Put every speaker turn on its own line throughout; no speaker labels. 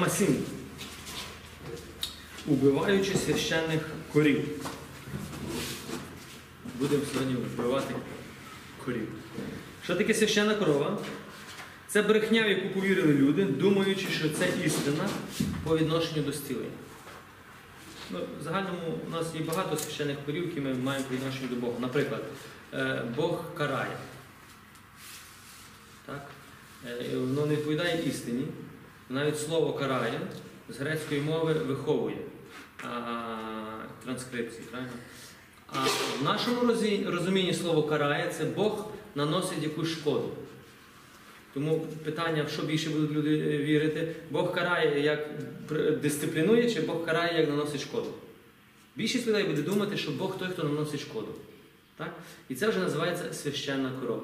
Тема 7. Убиваючи священних корів. Будемо сьогодні вбивати корів. Що таке священна корова? Це брехня, в яку повірили люди, думаючи, що це істина по відношенню до стілення. Ну, в загальному у нас є багато священних корів, які ми маємо по відношенню до Бога. Наприклад, е, Бог карає. Так? Е, Воно не відповідає істині. Навіть слово карає з грецької мови виховує транскрипції. Правильно? А в нашому розумінні слово карає це Бог наносить якусь шкоду. Тому питання, в що більше будуть люди вірити, Бог карає, як дисциплінує, чи Бог карає, як наносить шкоду. Більшість людей буде думати, що Бог той, хто наносить шкоду. Так? І це вже називається священна корова.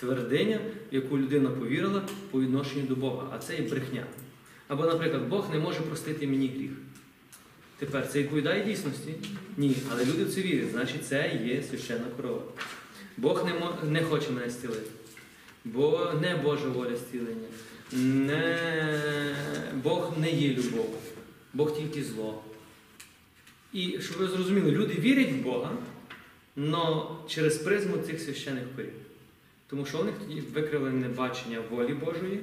Твердиня, в яку людина повірила по відношенню до Бога, а це і брехня. Або, наприклад, Бог не може простити мені гріх. Тепер це відповідає дійсності? Ні. Але люди в це вірять, значить це є священна корова. Бог не, мо- не хоче мене зцілити. Бо не Божа воля зцілення. Не... Бог не є любов. Бог тільки зло. І щоб ви зрозуміли, люди вірять в Бога, але через призму цих священих корів. Тому що у них тоді викривлене бачення волі Божої,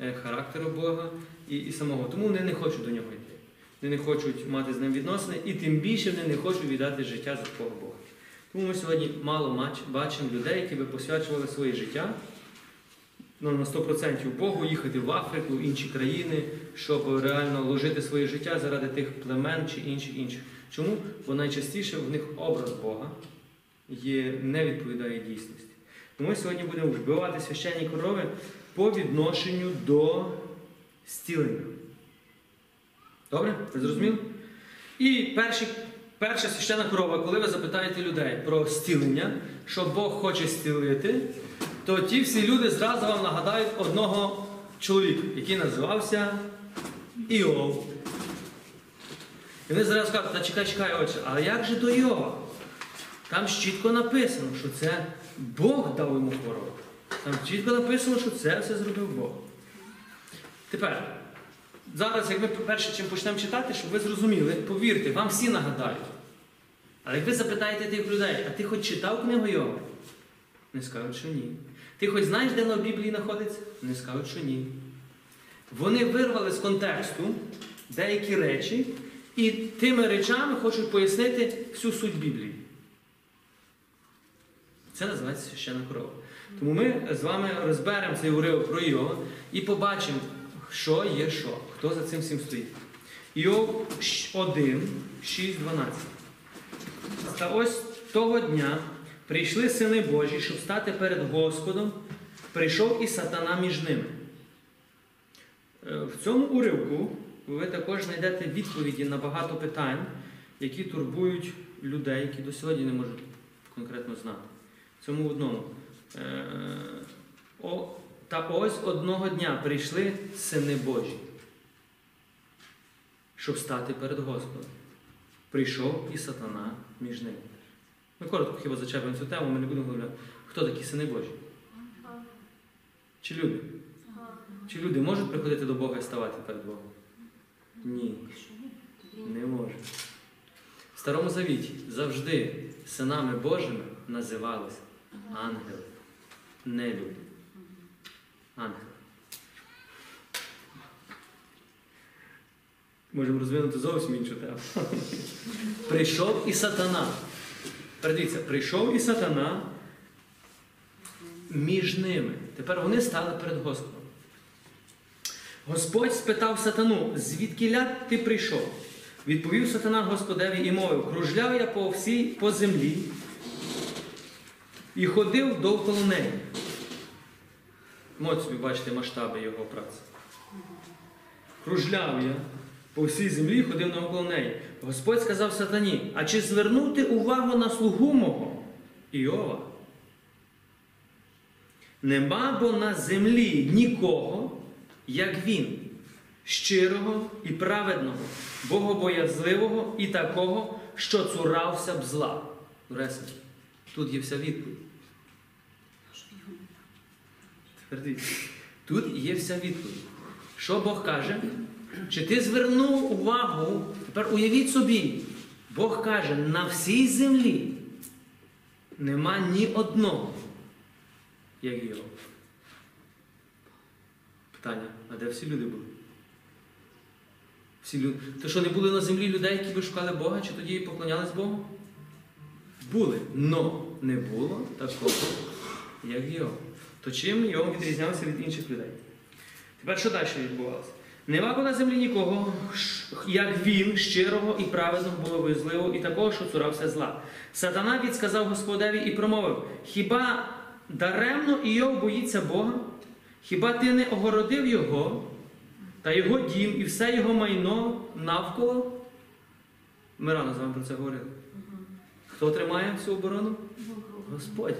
е, характеру Бога і, і самого. Тому вони не хочуть до нього йти. Вони не хочуть мати з ним відносини, і тим більше вони не хочуть віддати життя за такого Бога. Тому ми сьогодні мало бачимо людей, які би посвячували своє життя ну, на 100% Богу, їхати в Африку, в інші країни, щоб реально вложити своє життя заради тих племен чи інших інших. Чому? Бо найчастіше в них образ Бога є, не відповідає дійсності. Ми сьогодні будемо вбивати священні корови по відношенню до стілення. Добре? Ви зрозуміли? І перші, перша священна корова, коли ви запитаєте людей про стілення, що Бог хоче стілити, то ті всі люди зразу вам нагадають одного чоловіка, який називався Іов. І вони зразу кажуть, та чекай, чекай, отче, а як же до Іова? Там чітко написано, що це Бог дав йому хворобу. Там чітко написано, що це все зробив Бог. Тепер, зараз, як ми перше чим почнемо читати, щоб ви зрозуміли, повірте, вам всі нагадають. Але як ви запитаєте тих людей, а ти хоч читав книгу Йова? Не скажуть, що ні. Ти хоч знаєш, де на Біблії знаходиться? Не скажуть, що ні. Вони вирвали з контексту деякі речі і тими речами хочуть пояснити всю суть Біблії. Це називається священна корова. Тому ми з вами розберемо цей уривок про Йова і побачимо, що є що, хто за цим всім стоїть. Йов 1, 6, 12. Та ось того дня прийшли сини Божі, щоб стати перед Господом, прийшов і сатана між ними. Е, В цьому уривку ви також знайдете відповіді на багато питань, які турбують людей, які до сьогодні не можуть конкретно знати. Цьому одному. Е, о, Та ось одного дня прийшли сини Божі, щоб стати перед Господом. Прийшов і сатана між ними. Ми коротко хіба зачепимо цю тему, ми не будемо говорити, хто такі сини Божі? Чи люди? Чи люди можуть приходити до Бога і ставати перед Богом? Ні, не можуть. В Старому Завіті завжди синами Божими називались ангели, не люди. Ангели. Можемо розвинути зовсім іншу тему. Прийшов і сатана. Передивіться, прийшов і сатана між ними. Тепер вони стали перед Господом. Господь спитав сатану, звідки ти прийшов? Відповів сатана Господеві і мовив, кружляв я по всій по землі і ходив довкола неї. Можете собі бачите масштаби його праці. Кружляв я по всій землі ходив навколо неї. Господь сказав сатані, а чи звернути увагу на слугу мого Іова? Нема бо на землі нікого, як він, щирого і праведного, богобоязливого і такого, що цурався б зла. Реси, тут є вся відповідь. Тепер дивіться, Тут є вся відповідь. Що Бог каже? Чи ти звернув увагу? Тепер уявіть собі, Бог каже, на всій землі нема ні одного, як його. Питання, а де всі люди були? Всі люди. То що не були на землі людей, які би шукали Бога, чи тоді поклонялись Богу? Були. Но не було такого, як його. То чим його відрізнявся від інших людей? Тепер що далі відбувалося? Нема на землі нікого, як він, щирого і праведного було богобоязливого, і такого, що цурався зла. Сатана відсказав Господеві і промовив: Хіба даремно Іов боїться Бога? Хіба ти не огородив його та його дім і все його майно навколо? Ми рано з вами про це говорили. Хто тримає всю оборону? Господь.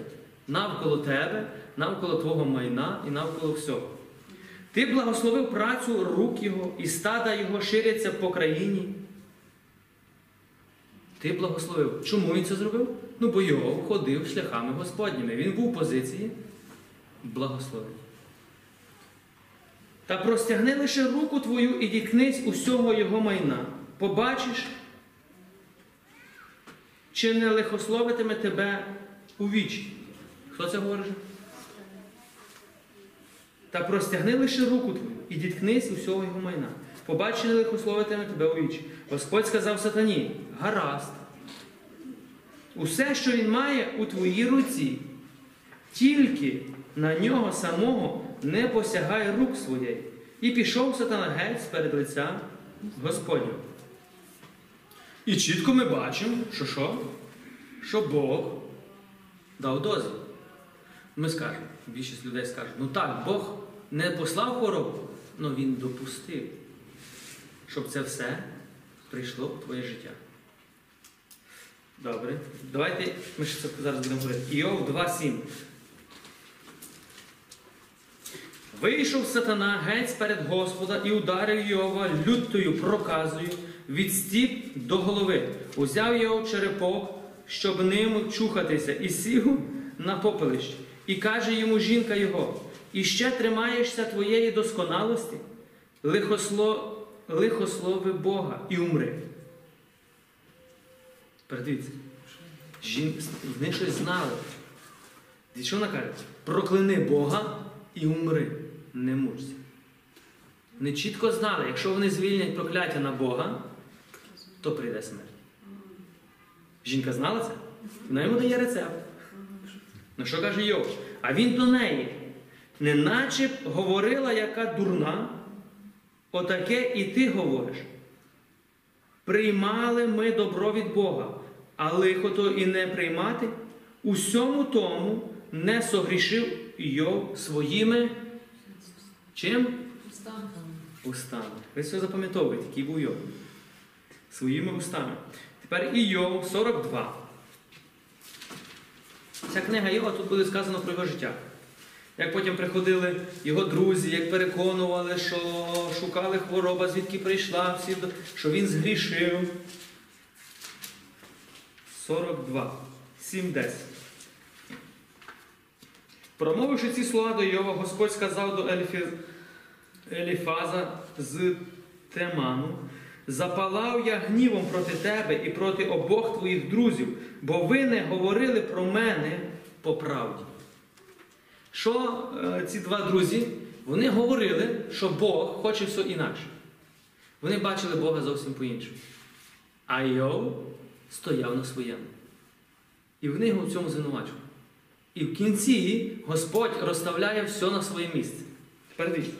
Навколо тебе, навколо твого майна і навколо всього. Ти благословив працю рук його, і стада його ширяться по країні. Ти благословив. Чому він це зробив? Ну, бо його ходив шляхами Господніми. Він був в позиції благословив. Та простягни лише руку твою і діткнись усього його майна. Побачиш, чи не лихословитиме тебе у вічі. Хто це говорить? Та простягни лише руку твою і діткнись усього його майна. Побач, чи не лихословитиме тебе у вічі. Господь сказав сатані: гаразд. Усе, що він має у твоїй руці, тільки на нього самого не посягай рук своєї. І пішов сатана геть перед лиця Господнього. І чітко ми бачимо, що що? Що Бог дав дозвіл. Ми скажемо, більшість людей скаже, ну так, Бог не послав хворобу, але Він допустив, щоб це все прийшло в твоє життя. Добре. Давайте ми ще це зараз будемо говорити. Іов 2.7. Вийшов сатана геть перед Господа і ударив Йова лютою проказою від стіп до голови. Узяв його черепок, щоб ним чухатися, і сів на попелище. І каже йому жінка його: І ще тримаєшся твоєї досконалості, лихосло... лихослови Бога і умри. Передивіться, жін... вони щось знали. І що вона каже? Прокляни Бога і умри, не мучся. Вони чітко знали, якщо вони звільнять прокляття на Бога, то прийде смерть. Жінка знала це? Вона йому дає рецепт. Ну що каже Йов? А він до неї, неначе б говорила, яка дурна, отаке і ти говориш. Приймали ми добро від Бога, а лихо то і не приймати. Усьому тому не согрішив Йов своїми чим? Устами. Ви все запам'ятовуєте, який був Йов. Своїми устами. Тепер і 42. Ця книга Йова тут буде сказано про його життя. Як потім приходили його друзі, як переконували, що шукали хвороба, звідки прийшла, всі, що він згрішив. 42. 7.10. Промовивши ці слова до Йова, Господь сказав до. Еліфаза з Теману, запалав я гнівом проти тебе і проти обох твоїх друзів, бо ви не говорили про мене по правді. Що е, ці два друзі? Вони говорили, що Бог хоче все інакше. Вони бачили Бога зовсім по-іншому. А Йов стояв на своєму. І вони його в цьому звинувачували. І в кінці Господь розставляє все на своє місце. Тепер дивіться.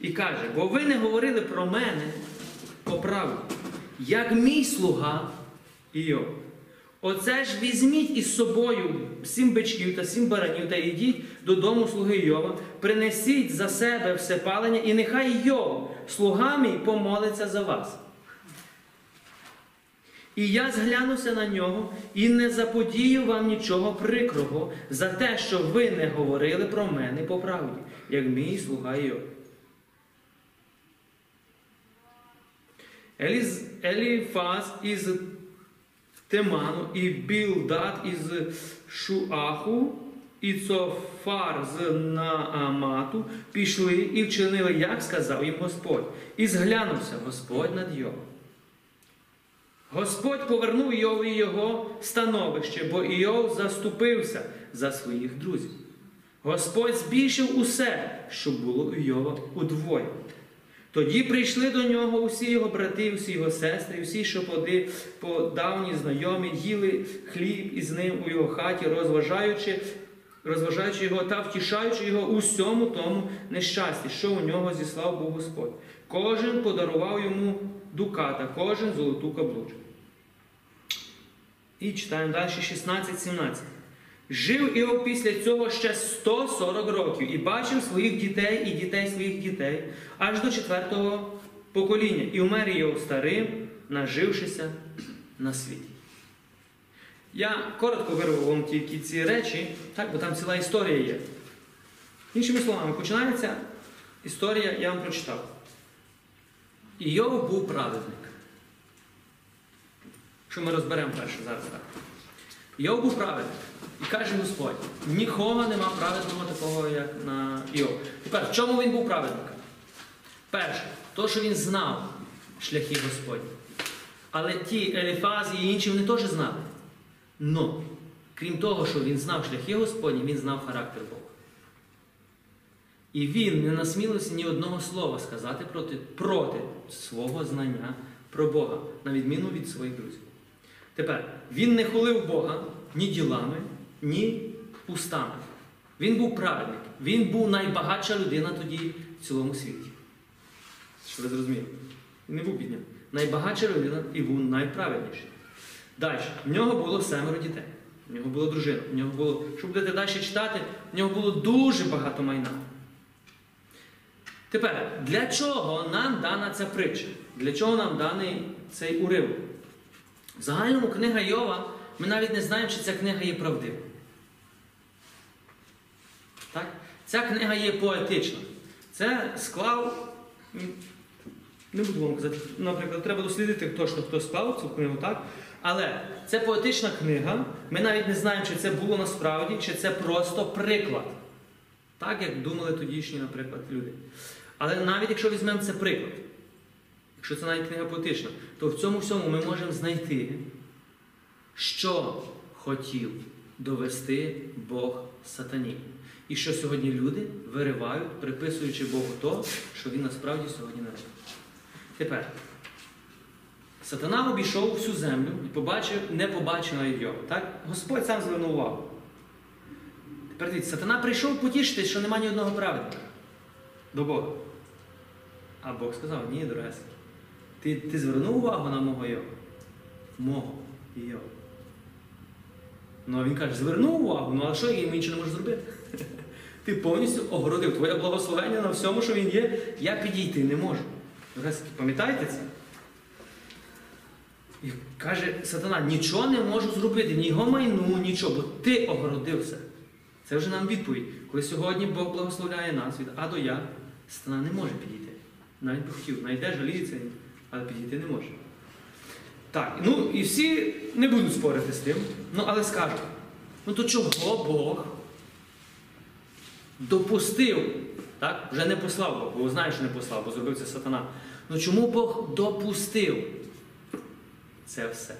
І каже: бо ви не говорили про мене по як мій слуга Іов. Оце ж візьміть із собою сім бичків та сім баранів та йдіть додому слуги Йова, принесіть за себе все палення, і нехай Йов, слуга мій, помолиться за вас. І я зглянуся на нього і не заподію вам нічого прикрого за те, що ви не говорили про мене по правді, як мій слуга Йов. Еліфаз із Теману і Білдат із Шуаху і Цофар з Наамату пішли і вчинили, як сказав їм Господь. І зглянувся Господь над Йовом. Господь повернув Йові його становище, бо Іов заступився за своїх друзів. Господь збільшив усе, що було у Йова удвоє. Тоді прийшли до нього усі його брати, усі його сестри, усі, що поди, по давні знайомі, їли хліб із ним у його хаті, розважаючи, розважаючи його та втішаючи його у всьому тому нещасті, що у нього зіслав був Господь. Кожен подарував йому дуката, кожен золоту каблучку. І читаємо далі 16-17. Жив Іов після цього ще 140 років і бачив своїх дітей і дітей своїх дітей аж до четвертого покоління. І умер Іов старим, нажившися на світі. Я коротко вирвав вам тільки ці речі, так, бо там ціла історія є. Іншими словами, починається історія, я вам прочитав. Іов був праведник. Що ми розберемо перше зараз так. Йов був праведник. І каже Господь, нікого нема праведного такого, як на Йов. Тепер, в чому він був праведник? Перше, то, що він знав шляхи Господні. Але ті Еліфази і інші вони теж знали. Но, крім того, що він знав шляхи Господні, він знав характер Бога. І він не насмілився ні одного слова сказати проти, проти свого знання про Бога, на відміну від своїх друзів. Тепер, він не хулив Бога ні ділами, ні устами. Він був праведник. Він був найбагатша людина тоді в цілому світі. Що ви зрозуміли? Він не був бідним. Найбагатша людина і був найправедніший. Далі, в нього було семеро дітей. В нього була дружина. В нього було, що будете далі читати, в нього було дуже багато майна. Тепер, для чого нам дана ця притча? Для чого нам даний цей уривок? В загальному книга Йова, ми навіть не знаємо, чи ця книга є правдива. Так? Ця книга є поетична. Це склав. Не буду вам казати, наприклад, треба дослідити точно, хто склав цю книгу, так? Але це поетична книга. Ми навіть не знаємо, чи це було насправді, чи це просто приклад. Так, як думали тодішні, наприклад, люди. Але навіть якщо візьмемо це приклад, якщо це навіть книга поетична, то в цьому всьому ми можемо знайти, що хотів довести Бог сатані. І що сьогодні люди виривають, приписуючи Богу то, що він насправді сьогодні не робить. Тепер, сатана обійшов всю землю і побачив непобаченого Йова. Так? Господь сам звернув увагу. Тепер дивіться, сатана прийшов потішитись, що немає ні одного праведника до Бога. А Бог сказав, ні, дорогесенький. Ти, ти звернув увагу на мого Йова? Мого Йова. Ну а він каже, звернув увагу, ну а що я йому інше не можу зробити? Ти повністю огородив твоє благословення на всьому, що він є, я підійти не можу. Пам'ятаєте це? І каже сатана, нічого не можу зробити, ні його майну, нічого, бо ти огородився. Це вже нам відповідь. Коли сьогодні Бог благословляє нас від А до Я, сатана не може підійти. Навіть би хотів, знайде, жаліється, але підійти не може. Так, ну і всі не будуть спорити з тим, ну але скажуть, ну то чого Бог допустив, так? Вже не послав Бог, бо знаєш, що не послав, бо зробив це сатана. Ну чому Бог допустив це все?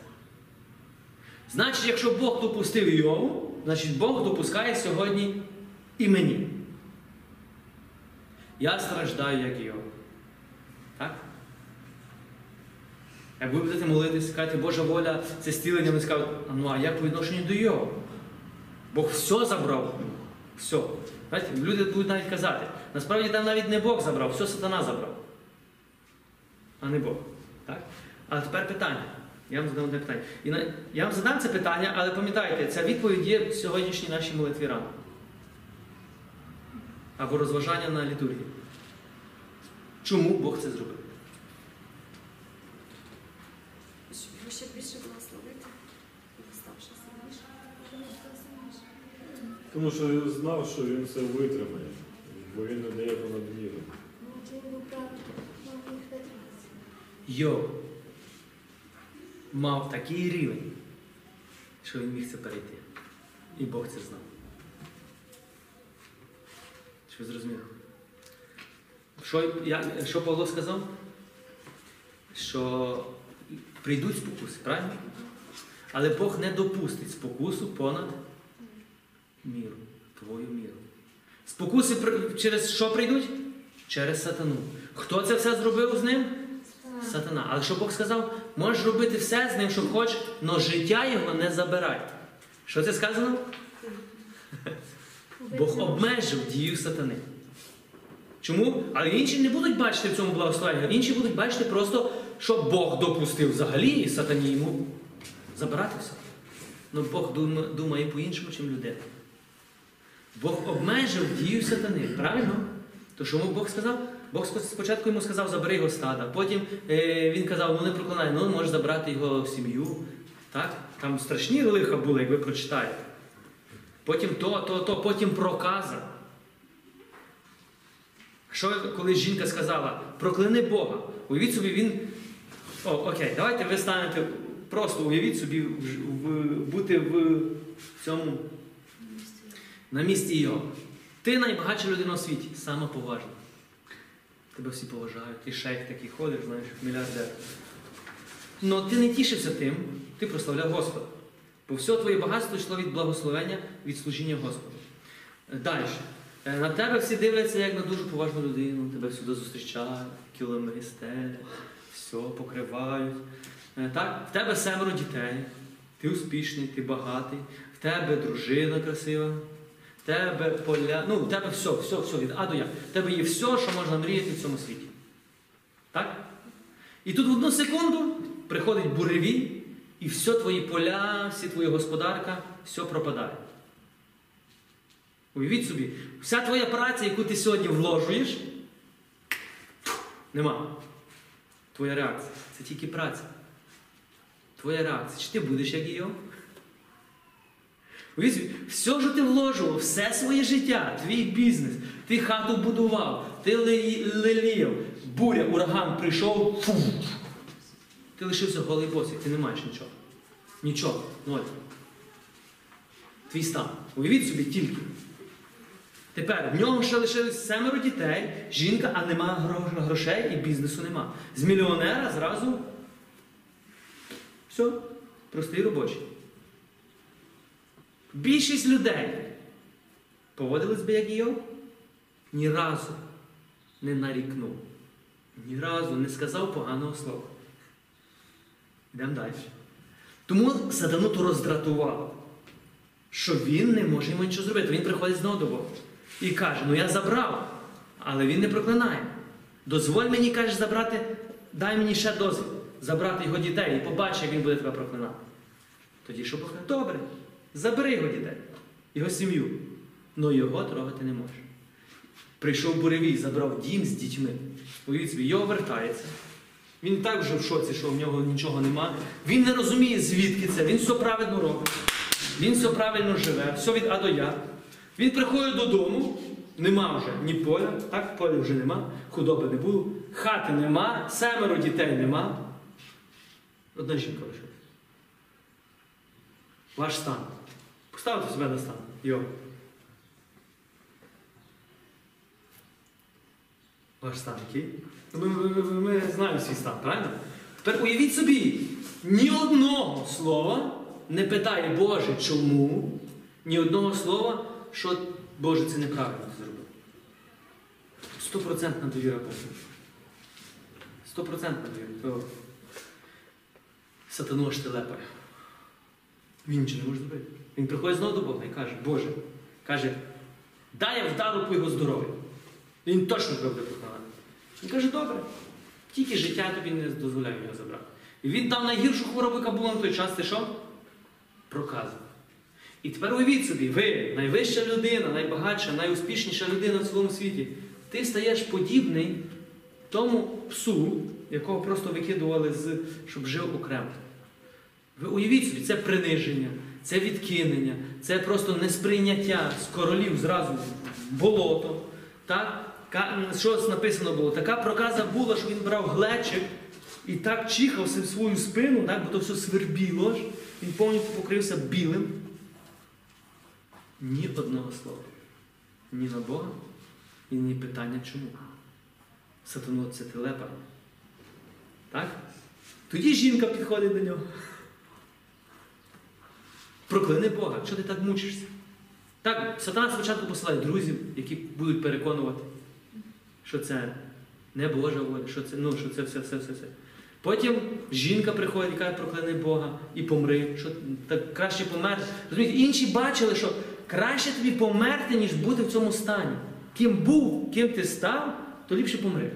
Значить, якщо Бог допустив Йову, значить Бог допускає сьогодні і мені. Я страждаю, як Йов. Як ви будете молитися, сказати, Божа воля, це стілення, ви скажуть, а ну а як по відношенню до Йова? Бог все забрав. Все. Знаєте, люди будуть навіть казати, насправді там навіть не Бог забрав, все сатана забрав. А не Бог. Так? Але тепер питання. Я вам задам одне питання. І на... Я вам задам це питання, але пам'ятайте, ця відповідь є в сьогоднішній нашій молитві рано. Або розважання на літургії. Чому Бог це зробив?
Щоб його ще більше благословити, доставши сильніше.
Тому що він знав, що він це витримає, бо він не дає понад міру.
Ну.
Йов мав такий рівень, що він міг це перейти. І Бог це знав. Що зрозуміло? Що, я, що Павло сказав? Що прийдуть спокуси, правильно? Але Бог не допустить спокусу понад міру, твою міру. Спокуси через що прийдуть? Через сатану. Хто це все зробив з ним? Сатана. Але що Бог сказав? Можеш робити все з ним, що хочеш, але життя його не забирай. Що це сказано? Бог обмежив дію сатани. Чому? Але інші не будуть бачити в цьому благословенні. Інші будуть бачити просто, що Бог допустив взагалі і сатані йому забирати все. Ну Бог думає по-іншому, ніж людина. Бог обмежив дію сатани, правильно? То що Бог сказав? Бог спочатку йому сказав, забери його стада. Потім е, він казав, ну не проклинай, ну можеш забрати його в сім'ю. Так? Там страшні лиха були, як ви прочитаєте. Потім то, то, то, потім проказа. Що коли жінка сказала, прокляни Бога, уявіть собі, він. О, окей, давайте ви станете, просто уявіть собі в, бути в цьому на місці його. Ти найбагатша людина у світі, сама поважна. Тебе всі поважають, і шейх такий ходиш, знаєш, мільярдер. Но ти не тішився тим, ти прославляв Господа. Бо все твоє багатство йшло від благословення, від служіння Господу. Далі. Е, На тебе всі дивляться як на дуже поважну людину, тебе всюди зустрічають, кілометри стелять, все покривають. Е, Так? В тебе семеро дітей, ти успішний, ти багатий, в тебе дружина красива, в тебе поля. Ну, в тебе все, все, все від А до Я. В тебе є все, що можна мріяти в цьому світі. Так? І тут в одну секунду приходить буревій, і все твої поля, всі твої господарка, все пропадає. Уявіть собі, вся твоя праця, яку ти сьогодні вложуєш, нема. Твоя реакція. Це тільки праця. Твоя реакція. Чи ти будеш як собі, все, що ти вложував, все своє життя, твій бізнес, ти хату будував, ти ле- леліяв, буря, ураган прийшов, фу. Ти лишився голий босий, ти не маєш нічого. Нічого, ноль. Твій стан. Уявіть собі тільки. Тепер в нього ще лишилось семеро дітей, жінка, а нема грошей і бізнесу нема. З мільйонера зразу все, простий робочий. Більшість людей поводились би як Йов, ні разу не нарікнув, ні разу не сказав поганого слова. Йдемо далі. Тому сатану то роздратувало, що він не може йому нічого зробити. Він приходить знову до Бога і каже: Ну я забрав, але він не проклинає. Дозволь мені, каже, забрати, дай мені ще дозвіл, забрати його дітей і побачиш, як він буде тебе проклинати. Тоді що Бог каже, добре, забери його дітей, його сім'ю, але його трогати не можеш. Прийшов буревій, забрав дім з дітьми. Уявіть собі, його вертається. Він так вже в шоці, що в нього нічого нема. Він не розуміє, звідки це. Він все правильно робить. Він все правильно живе, все від А до Я. Він приходить додому, нема вже ні поля, так, поля вже нема, худоби не було, хати нема, семеро дітей нема. Одна жінка лишилась. Ваш стан. Поставте себе на стан. Йо. Ваш стан який? Ми, ми, ми знаємо свій стан, правильно? Тепер уявіть собі, ні одного слова не питає Боже, чому, ні одного слова, що Боже, це неправильно ти зробив. Стопроцентна довіра Богу. Стопроцентна довіра. Сатану аж телепає. Він нічого не може зробити. Він приходить знову до Бога і каже, Боже, каже, дай я вдару по його здоров'ю. Він точно буде покараний. Він каже, добре, тільки життя тобі не дозволяє його забрати. І він дав найгіршу хворобу, яка була на той час, це що? Проказа. І тепер уявіть собі, ви найвища людина, найбагатша, найуспішніша людина в цілому світі. Ти стаєш подібний тому псу, якого просто викидували, з, щоб жив окремо. Ви уявіть собі, це приниження, це відкинення, це просто несприйняття з королів зразу болото. Так? Ка- Що написано було? Така проказа була, що він брав глечик і так чихав в свою спину, так? бо то все свербіло. Він повністю покрився білим. Ні одного слова. Ні на Бога, І не питання чому. Сатану це телепа. Так? Тоді жінка підходить до нього. Прокляни Бога, що ти так мучишся? Так, сатана спочатку посилає друзів, які будуть переконувати, що це не Божа воля, що це, ну, що це все, все, все, все. Потім жінка приходить і каже, прокляни Бога і помри, що так краще померти. Розумієте, інші бачили, що краще тобі померти, ніж бути в цьому стані. Ким був, ким ти став, то ліпше помри.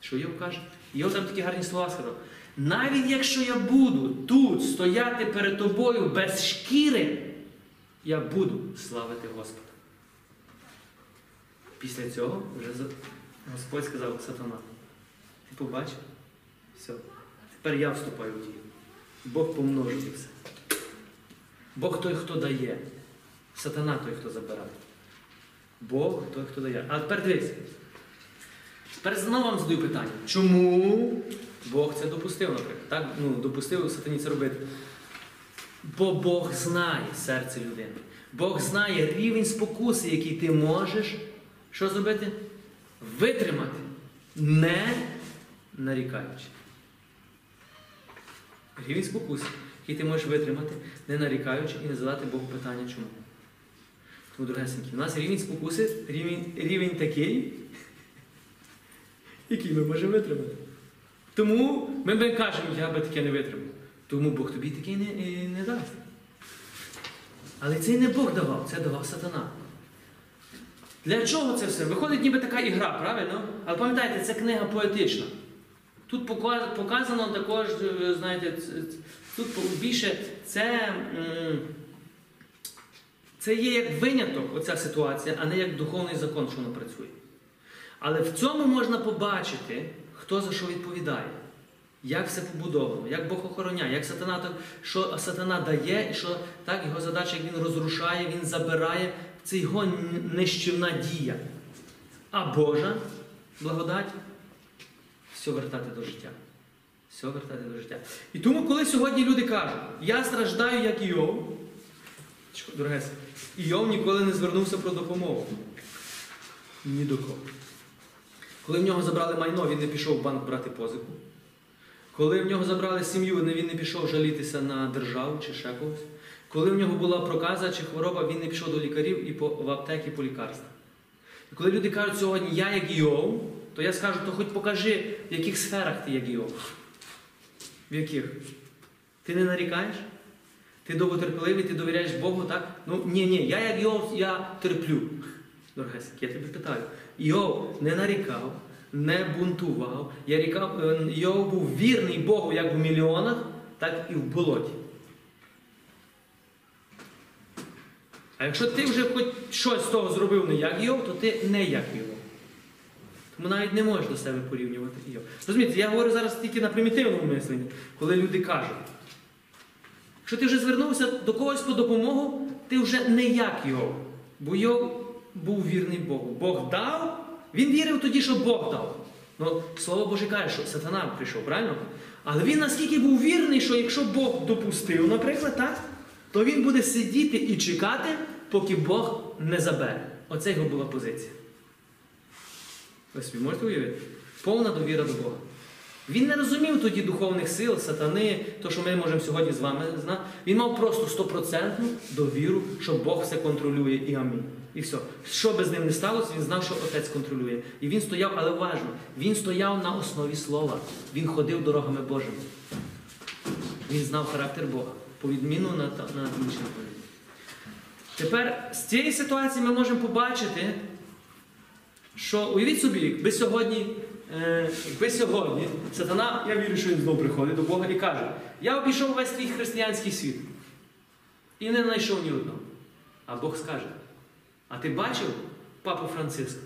Що Йов каже? Йов там такі гарні слова сказав. Навіть якщо я буду тут стояти перед тобою без шкіри, я буду славити Господа. Після цього вже Господь сказав сатана. Ти побачив? Все. Тепер я вступаю в дію. Бог помножує все. Бог той, хто дає. Сатана той, хто забирає. Бог той, хто дає. А тепер дивись. Тепер знову вам задаю питання. Чому Бог це допустив, наприклад? Так? Ну, допустив сатані це робити. Бо Бог знає серце людини. Бог знає рівень спокуси, який ти можеш що зробити? Витримати, не нарікаючи. Рівень спокуси, який ти можеш витримати, не нарікаючи і не задати Богу питання чому. Тому, дорогесенькі, у нас рівень спокуси, рівень, рівень такий, який ми можемо витримати. Тому ми би кажемо, я би таке не витримав. Тому Бог тобі такий не, не дасть. Але це не Бог давав, це давав сатана. Для чого це все? Виходить ніби така ігра, правильно? Але пам'ятайте, це книга поетична. Тут показано також, е, знаєте, тут більше це, це є як виняток, оця ситуація, а не як духовний закон, що воно працює. Але в цьому можна побачити, хто за що відповідає, як все побудовано, як Бог охороняє, як сатана, що сатана дає, і що так, його задача, як він розрушає, він забирає, це його нищівна дія. А Божа благодать все вертати до життя. Все вертати до життя. І тому, коли сьогодні люди кажуть, я страждаю, як Іов, Чекай, дорогеся, Іов ніколи не звернувся про допомогу. Ні до кого. Коли в нього забрали майно, він не пішов в банк брати позику. Коли в нього забрали сім'ю, він не пішов жалітися на державу чи ще когось. Коли в нього була проказа чи хвороба, він не пішов до лікарів і по, в аптеки по лікарствах. І коли люди кажуть сьогодні я як Іов, то я скажу, то хоч покажи, в яких сферах ти як Іов. В яких? Ти не нарікаєш? Ти довготерпеливий, ти довіряєш Богу, так? Ну ні, ні, я як Йов, я терплю. Дорогесик, я тебе питаю. Йов не нарікав, не бунтував. Я рікав, е, Йов був вірний Богу як в мільйонах, так і в болоті. А якщо ти вже хоч щось з того зробив не як Йов, то ти не як Йов. Тому навіть не можеш до себе порівнювати Йов. Розумієте, я говорю зараз тільки на примітивному мисленні, коли люди кажуть. Якщо ти вже звернувся до когось по допомогу, ти вже не як Йов. Бо Йов був вірний Богу. Бог дав, він вірив тоді, що Бог дав. Ну, Слово Боже каже, що сатана прийшов, правильно? Але він наскільки був вірний, що якщо Бог допустив, наприклад, так, то він буде сидіти і чекати, поки Бог не забере. Оце його була позиція. Ви собі можете уявити? Повна довіра до Бога. Він не розумів тоді духовних сил, сатани, то, що ми можемо сьогодні з вами знати. Він мав просто стопроцентну довіру, що Бог все контролює і амінь. І все. Що би з ним не сталося, він знав, що Отець контролює. І він стояв, але важно, він стояв на основі слова. Він ходив дорогами Божими. Він знав характер Бога, по відміну на, на інші люди. Тепер з цієї ситуації ми можемо побачити, що уявіть собі, якби сьогодні, якби сьогодні сатана, я вірю, що він знову приходить до Бога і каже: Я обійшов весь твій християнський світ і не знайшов ні одного. А Бог скаже: А ти бачив папу Франциска?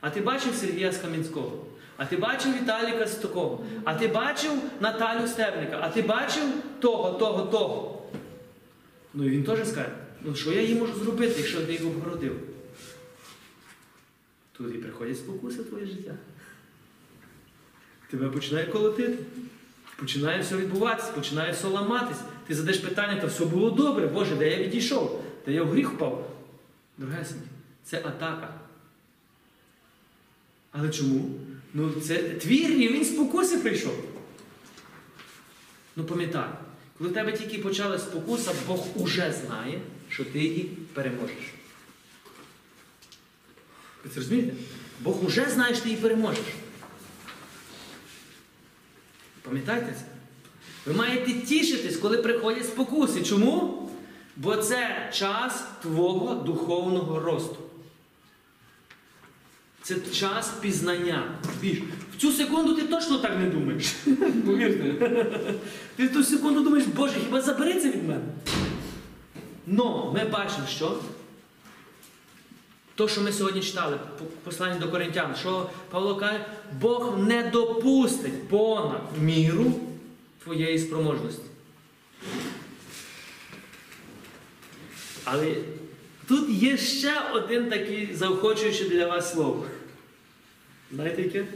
А ти бачив Сергія Скам'янського? А ти бачив Віталіка Стокого? А ти бачив Наталю Стебника? А ти бачив того, того, того? Ну і він теж скаже, ну що я їй можу зробити, якщо ти їх обгородив? Тут і приходять спокуси твоє життя. Тебе починає колотити. Починає все відбуватися, починає все ламатись. Ти задаш питання, та все було добре, Боже, де я відійшов? Де я в гріх впав? Дорогесенькі, це атака. Але чому? Ну, це твій рівень спокуси прийшов. Ну пам'ятай, коли в тебе тільки почала спокуса, Бог уже знає, що ти її переможеш. Ви це розумієте? Бог уже знає, що ти її переможеш. Пам'ятайте це? Ви маєте тішитись, коли приходять спокуси. Чому? Бо це час твого духовного росту. Це час пізнання. В цю секунду ти точно так не думаєш. Повірте. Ти в ту секунду думаєш, Боже, хіба забери це від мене? Но ми бачимо, що то, що ми сьогодні читали, по- послання до Коринтян, що Павло каже, Бог не допустить понад міру твоєї спроможності. Але тут є ще один такий заохочуючий для вас слово. Знаєте яке?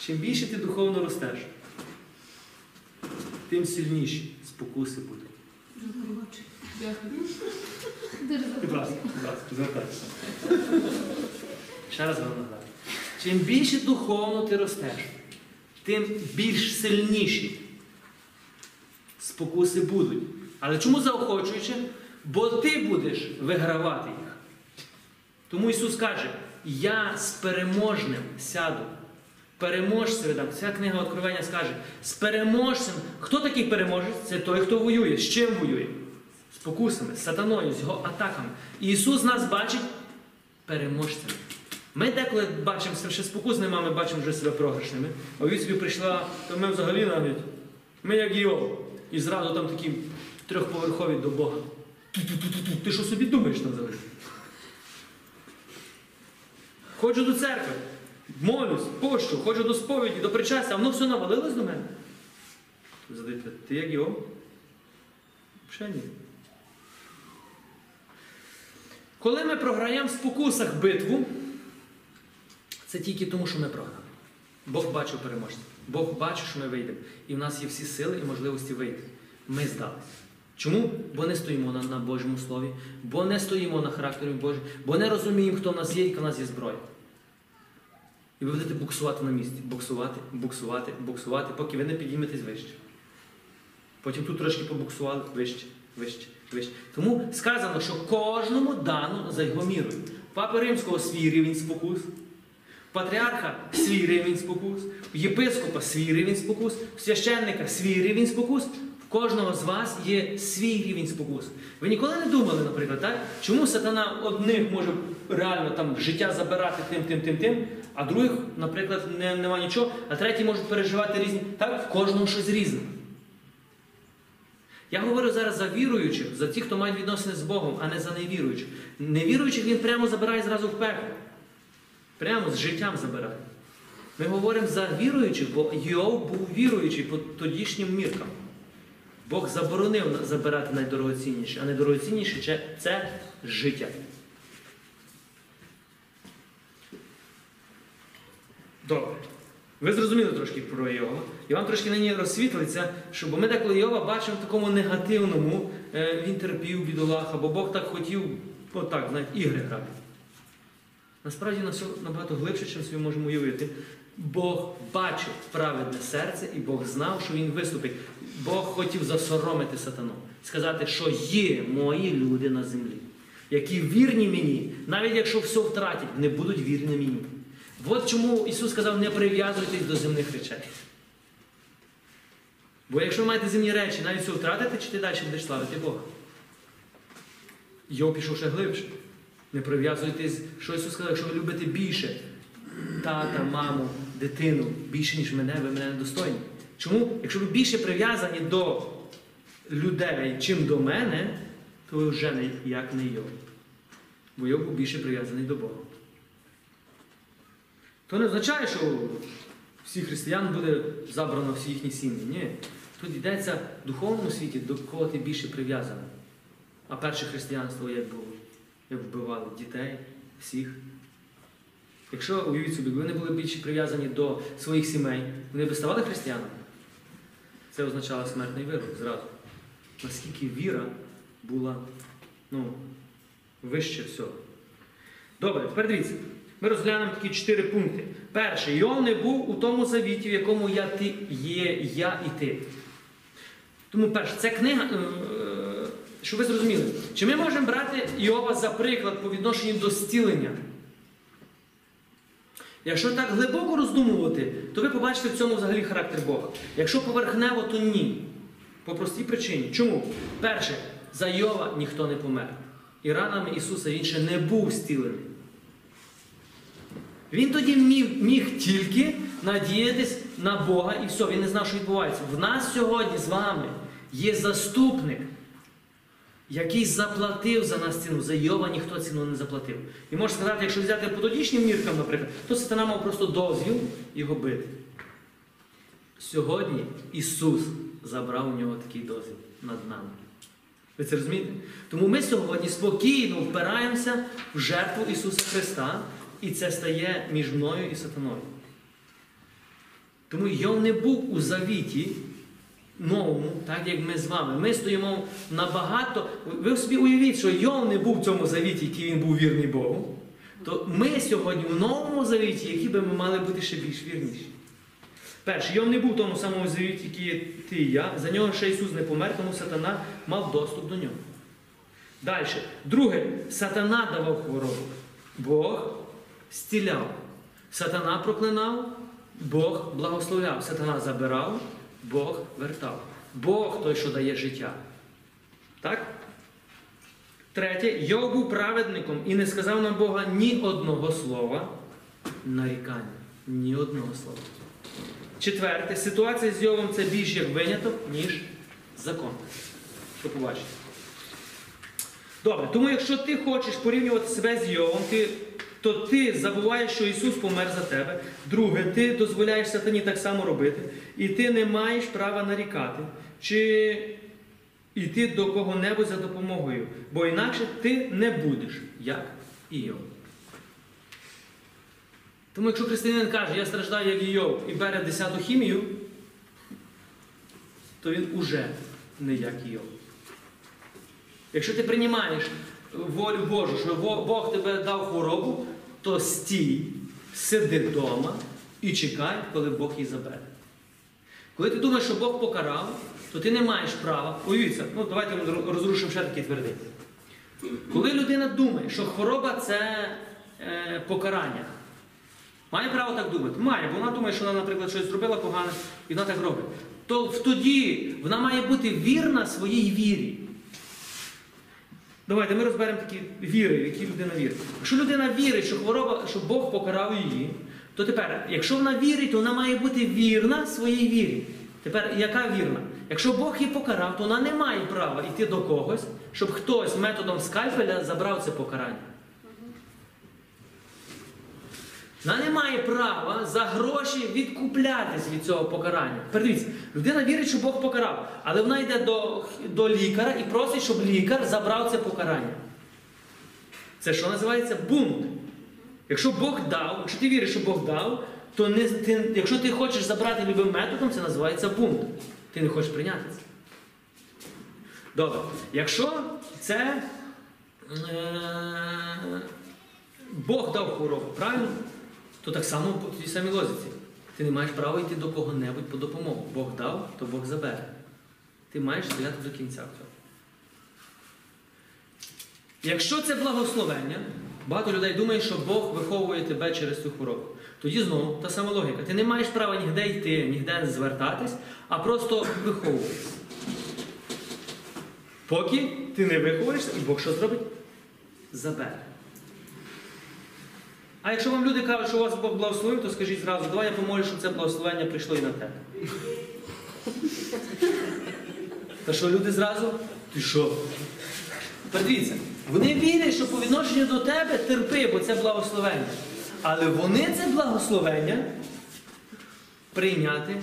Чим більше ти духовно ростеш, тим сильніші спокуси будуть.
Дякую.
Ще раз вам нагадаю. Чим більше духовно ти ростеш, тим більш сильніші спокуси будуть. Але чому заохочуючи? Бо ти будеш вигравати їх. Тому Ісус каже: Я з переможним сяду. Переможцем, вся книга Откровення скаже, з переможцем. Хто такий переможець? Це той, хто воює. З чим воює? З покусами, з сатаною, з його атаками. Ісус нас бачить переможцями. Ми деколи бачимо себе ще спокусними, а ми бачимо вже себе програшними. А від собі прийшла, то ми взагалі навіть. Ми як Йов. І зразу там такі трьохповерхові до Бога. Ти що собі думаєш там взагалі? Ходжу до церкви, молюсь, пощу, ходжу до сповіді, до причастя, а воно все навалилось до мене. Задаєте, ти як Йов? Ще ні. Коли ми програємо в спокусах битву, це тільки тому, що ми програли. Бог бачив переможця. Бог бачив, що ми вийдемо. І в нас є всі сили і можливості вийти. Ми здалися. Чому? Бо не стоїмо на, на Божому Слові, бо не стоїмо на характері Божому, бо не розуміємо, хто в нас є і яка в нас є зброя. І ви будете буксувати на місці. Буксувати, буксувати, буксувати, поки ви не підійметесь вище. Потім тут трошки побуксували вище, вище. Тому сказано, що кожному дано за його мірою. Папи Римського свій рівень спокус, патріарха свій рівень спокус, єпископа свій рівень спокус, священника свій рівень спокус. В кожного з вас є свій рівень спокус. Ви ніколи не думали, наприклад, так? чому сатана одних може реально там життя забирати тим, тим, тим, тим, а других, наприклад, не, нема нічого, а треті можуть переживати різні. Так, в кожного щось різне. Я говорю зараз за віруючих, за тих, хто має відносини з Богом, а не за невіруючих. Невіруючих він прямо забирає зразу в пекло. Прямо з життям забирає. Ми говоримо за віруючих, бо Йов був віруючий по тодішнім міркам. Бог заборонив забирати найдорогоцінніше, а найдорогоцінніше це- це життя. Добре. Ви зрозуміли трошки про Йова. І вам трошки нині розсвітлиться, що бо ми деколи Йова бачимо в такому негативному, е, він терпів бідолах, або Бог так хотів, отак, знаєте, ігри грати. Насправді на набагато глибше, чим собі можемо уявити. Бог бачив праведне серце, і Бог знав, що він виступить. Бог хотів засоромити сатану, сказати, що є мої люди на землі, які вірні мені, навіть якщо все втратять, не будуть вірні мені. От чому Ісус сказав, не прив'язуйтесь до земних речей. Бо якщо ви маєте земні речі, навіть все втратите, чи ти далі будеш славити Бога? Йов пішов ще глибше. Не прив'язуйтесь, що Ісус сказав, якщо ви любите більше тата, маму, дитину, більше, ніж мене, ви мене недостойні. Чому? Якщо ви більше прив'язані до людей, чим до мене, то ви вже не як не Йов. Бо Йов був більше прив'язаний до Бога. То не означає, що всі християн буде забрано всі їхні сім'ї. Ні. Тут йдеться в духовному світі, до кого ти більше прив'язаний. А перше християнство як було? Як вбивали дітей, всіх. Якщо уявіть собі, ви не були більше прив'язані до своїх сімей, вони б ставали християнами. Це означало смертний вирок зразу. Наскільки віра була ну, вище всього. Добре, тепер дивіться. Ми розглянемо такі чотири пункти. Перший, Йов не був у тому завіті, в якому я ти є, я і ти. Тому перше, це книга, е, щоб ви зрозуміли, чи ми можемо брати Йова за приклад по відношенню до зцілення? Якщо так глибоко роздумувати, то ви побачите в цьому взагалі характер Бога. Якщо поверхнево, то ні. По простій причині. Чому? Перше, за Йова ніхто не помер. І ранами Ісуса він ще не був зцілений. Він тоді міг, міг тільки надіятись на Бога і все, він не знав, що відбувається. В нас сьогодні з вами є заступник, який заплатив за нас ціну. За Йова ніхто ціну не заплатив. І можна сказати, якщо взяти по тодішнім міркам, наприклад, то сатана мав просто дозвіл його бити. Сьогодні Ісус забрав у нього такий дозвіл над нами. Ви це розумієте? Тому ми сьогодні спокійно впираємося в жертву Ісуса Христа, і це стає між мною і сатаною. Тому Йов не був у завіті новому, так як ми з вами. Ми стоїмо набагато. Ви собі уявіть, що Йов не був в цьому завіті, який він був вірний Богу. То ми сьогодні в новому завіті, які би ми мали бути ще більш вірніші. Перше, Йов не був в тому самому завіті, який ти і я. За нього ще Ісус не помер, тому сатана мав доступ до нього. Далі. Друге, сатана давав хворобу. Бог зціляв. Сатана проклинав, Бог благословляв. Сатана забирав, Бог вертав. Бог той, що дає життя. Так? Третє, Йов був праведником і не сказав на Бога ні одного слова нарікання. Ні одного слова. Четверте, ситуація з Йовом це більш як виняток, ніж закон. Що побачите? Добре, тому якщо ти хочеш порівнювати себе з Йовом, ти, то ти забуваєш, що Ісус помер за тебе. Друге, ти дозволяєш сатані так само робити, і ти не маєш права нарікати, чи йти до кого-небудь за допомогою, бо інакше ти не будеш, як і Йов. Тому якщо християнин каже, я страждаю як Йов і бере десяту хімію, то він уже не як Йов. Якщо ти приймаєш волю Божу, що Бог тебе дав хворобу, то стій, сиди вдома і чекай, коли Бог її забере. Коли ти думаєш, що Бог покарав, то ти не маєш права. Уявіться, ну давайте розрушимо ще такі твердині. Коли людина думає, що хвороба це е, покарання, має право так думати? Має, бо вона думає, що вона, наприклад, щось зробила погане, і вона так робить. То тоді вона має бути вірна своїй вірі. Давайте ми розберемо такі віри, в які людина вірить. Якщо людина вірить, що хвороба, що Бог покарав її, то тепер, якщо вона вірить, то вона має бути вірна своїй вірі. Тепер, яка вірна? Якщо Бог її покарав, то вона не має права йти до когось, щоб хтось методом скальпеля забрав це покарання. Вона не має права за гроші відкуплятись від цього покарання. Передивіться, людина вірить, що Бог покарав, але вона йде до, до лікаря і просить, щоб лікар забрав це покарання. Це що називається бунт. Якщо Бог дав, якщо ти віриш, що Бог дав, то не, ти, якщо ти хочеш забрати любим методом, це називається бунт. Ти не хочеш прийняти це. Добре. Якщо це е, Бог дав хворобу, правильно? То так само по тій самій лозіці. Ти не маєш права йти до кого-небудь по допомогу. Бог дав, то Бог забере. Ти маєш стояти до кінця в цьому. Якщо це благословення, багато людей думає, що Бог виховує тебе через цю хворобу. Тоді знову та сама логіка. Ти не маєш права ніде йти, ніде звертатись, а просто виховуєшся. Поки ти не виховуєшся, і Бог що зробить? Забере. А якщо вам люди кажуть, що вас Бог благословив, то скажіть зразу, давай я помолю, щоб це благословення прийшло і на тебе. Та що люди зразу? Ти що? Подивіться, вони вірять, що по відношенню до тебе терпи, бо це благословення. Але вони це благословення прийняти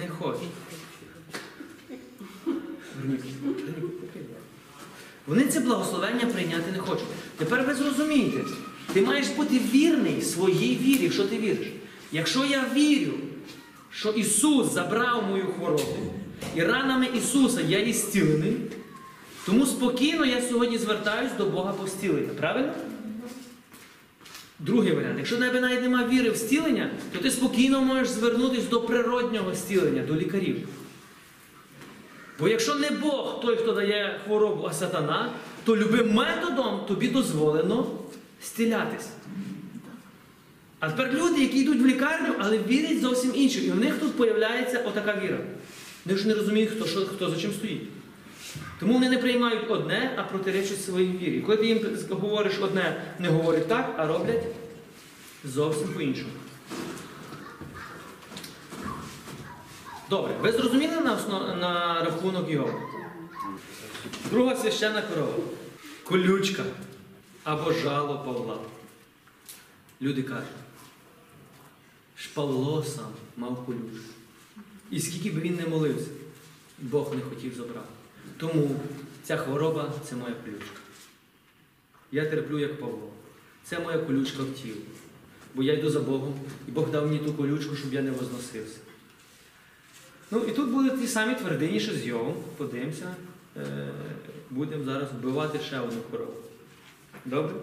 не хочуть. Вони це благословення прийняти не хочуть. Тепер ви зрозумієте, ти маєш бути вірний своїй вірі, якщо ти віриш. Якщо я вірю, що Ісус забрав мою хворобу, і ранами Ісуса я є зцілений, тому спокійно я сьогодні звертаюсь до Бога по зцілення. Правильно? Другий варіант. Якщо в тебе навіть немає віри в зцілення, то ти спокійно можеш звернутися до природнього зцілення, до лікарів. Бо якщо не Бог той, хто дає хворобу, а сатана, то любим методом тобі дозволено зцілятися. А тепер люди, які йдуть в лікарню, але вірять зовсім іншим. І в них тут з'являється отака віра. Вони ж не розуміють, хто, що, хто за чим стоїть. Тому вони не приймають одне, а протиречать своїй вірі. Коли ти їм говориш одне, не говорять так, а роблять зовсім по-іншому. Добре, ви зрозуміли на, основ... на рахунок його? Друга священна корова. Колючка або жало Павла. Люди кажуть, ж Павло сам мав колючку. І скільки б він не молився, Бог не хотів забрати. Тому ця хвороба це моя колючка. Я терплю, як Павло. Це моя колючка в тілі. Бо я йду за Богом, і Бог дав мені ту колючку, щоб я не возносився. Ну і тут будуть ті самі твердині, що з Йовом. Подивимося. Е, будемо зараз вбивати ще одну корову. Добре?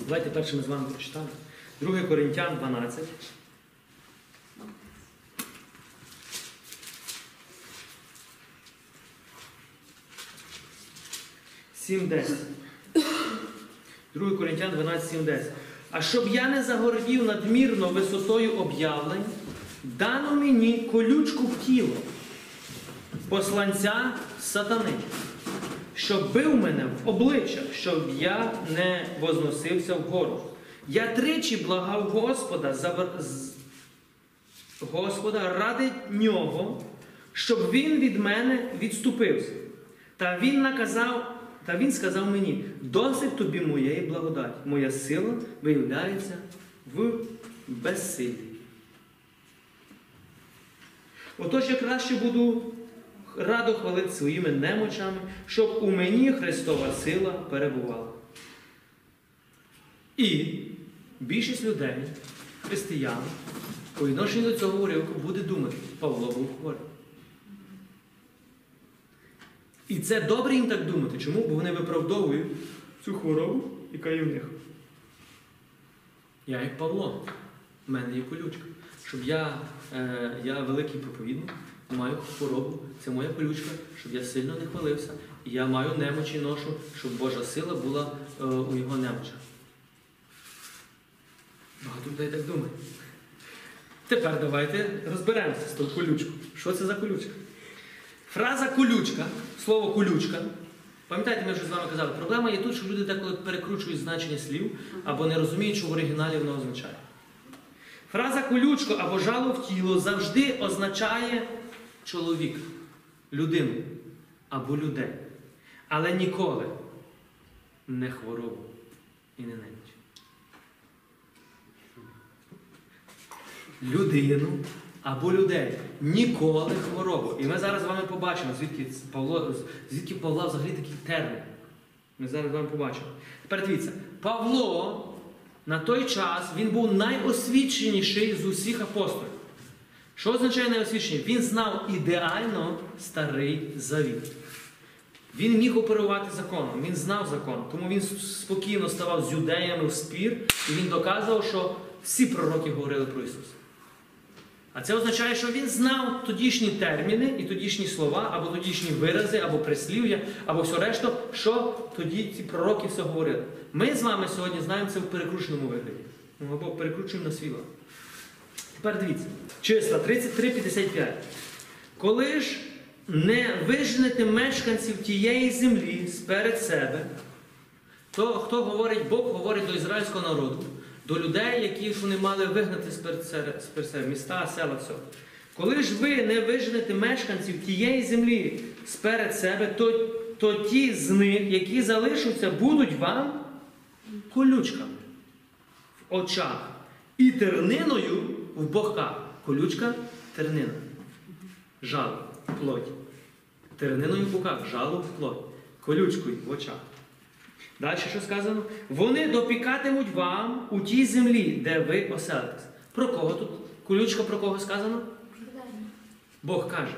Давайте перше ми з вами прочитаємо. 2 Коринтян 12. Сім десять. 2 Коринтян 12, 7, 10. А щоб я не загордів надмірно висотою об'явлень, дано мені колючку в тіло, посланця сатани, щоб бив мене в обличчя, щоб я не возносився вгору. Я тричі благав Господа за Господа ради нього, щоб він від мене відступився. Та він наказав, та він сказав мені: досить тобі моєї благодаті. Моя сила виявляється в безсилі. Отож я краще буду радо хвалити своїми немочами, щоб у мені Христова сила перебувала. І більшість людей, християн, по відношенню до цього уривку буде думати, Павло був хворий. І це добре їм так думати. Чому? Бо вони виправдовують цю хворобу, яка є в них. Я як Павло, в мене є колючка. Щоб я, е, я великий проповідник, маю хворобу, це моя колючка, щоб я сильно не хвалився. Я маю немочі ношу, щоб Божа сила була е, у його немочах. Багато людей так думає. Тепер давайте розберемося з тою колючкою. Що це за колючка? Фраза колючка, слово колючка. Пам'ятаєте, ми вже з вами казали, проблема є тут, що люди деколи перекручують значення слів або не розуміють, що в оригіналі воно означає. Фраза колючко або жало в тіло завжди означає чоловіка, людину або людей. Але ніколи не хворобу і не неміч. Людину або людей. Ніколи хворобу. І ми зараз з вами побачимо, звідки Павло, звідки Павла взагалі такий термін. Ми зараз з вами побачимо. Тепер дивіться, Павло на той час він був найосвіченіший з усіх апостолів. Що означає найосвічений? Він знав ідеально старий завіт. Він міг оперувати законом, він знав закон, тому він спокійно ставав з юдеями в спір, і він доказував, що всі пророки говорили про Ісуса. А це означає, що він знав тодішні терміни і тодішні слова, або тодішні вирази, або прислів'я, або все решта, що тоді ці пророки все говорили. Ми з вами сьогодні знаємо це в перекрученому вигляді. Або перекручуємо на свій лад. Тепер дивіться. Числа 33-55. Коли ж не виженете мешканців тієї землі сперед себе, то хто говорить, Бог говорить до ізраїльського народу, до людей, які вони мали вигнати сперед себе- міста, села, все. Коли ж ви не виженете мешканців тієї землі сперед себе, то, то ті з них, які залишаться, будуть вам колючками в очах і терниною в боках. Колючка тернина. Жало в плоті. Терниною в боках, жало в плоті. Колючкою в очах. Далі що сказано? Вони допікатимуть вам у тій землі, де ви оселитесь. Про кого тут? Колючка про кого сказано? Бог каже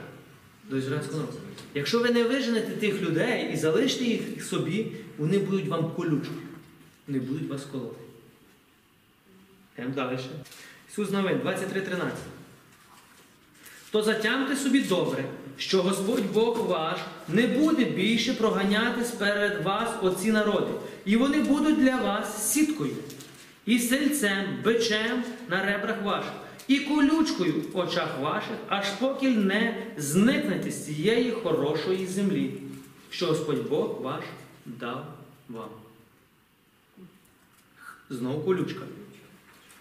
до ізраїльського народу. Якщо ви не виженете тих людей і залишите їх собі, вони будуть вам колючкою. Вони будуть вас колоти. Йдемо далі. Ісус Новин, 23.13. То затямте собі добре, що Господь Бог ваш не буде більше проганяти сперед вас оці народи, і вони будуть для вас сіткою, і сельцем, бичем на ребрах ваших, і колючкою в очах ваших, аж поки не зникнете з цієї хорошої землі, що Господь Бог ваш дав вам. Знову колючка.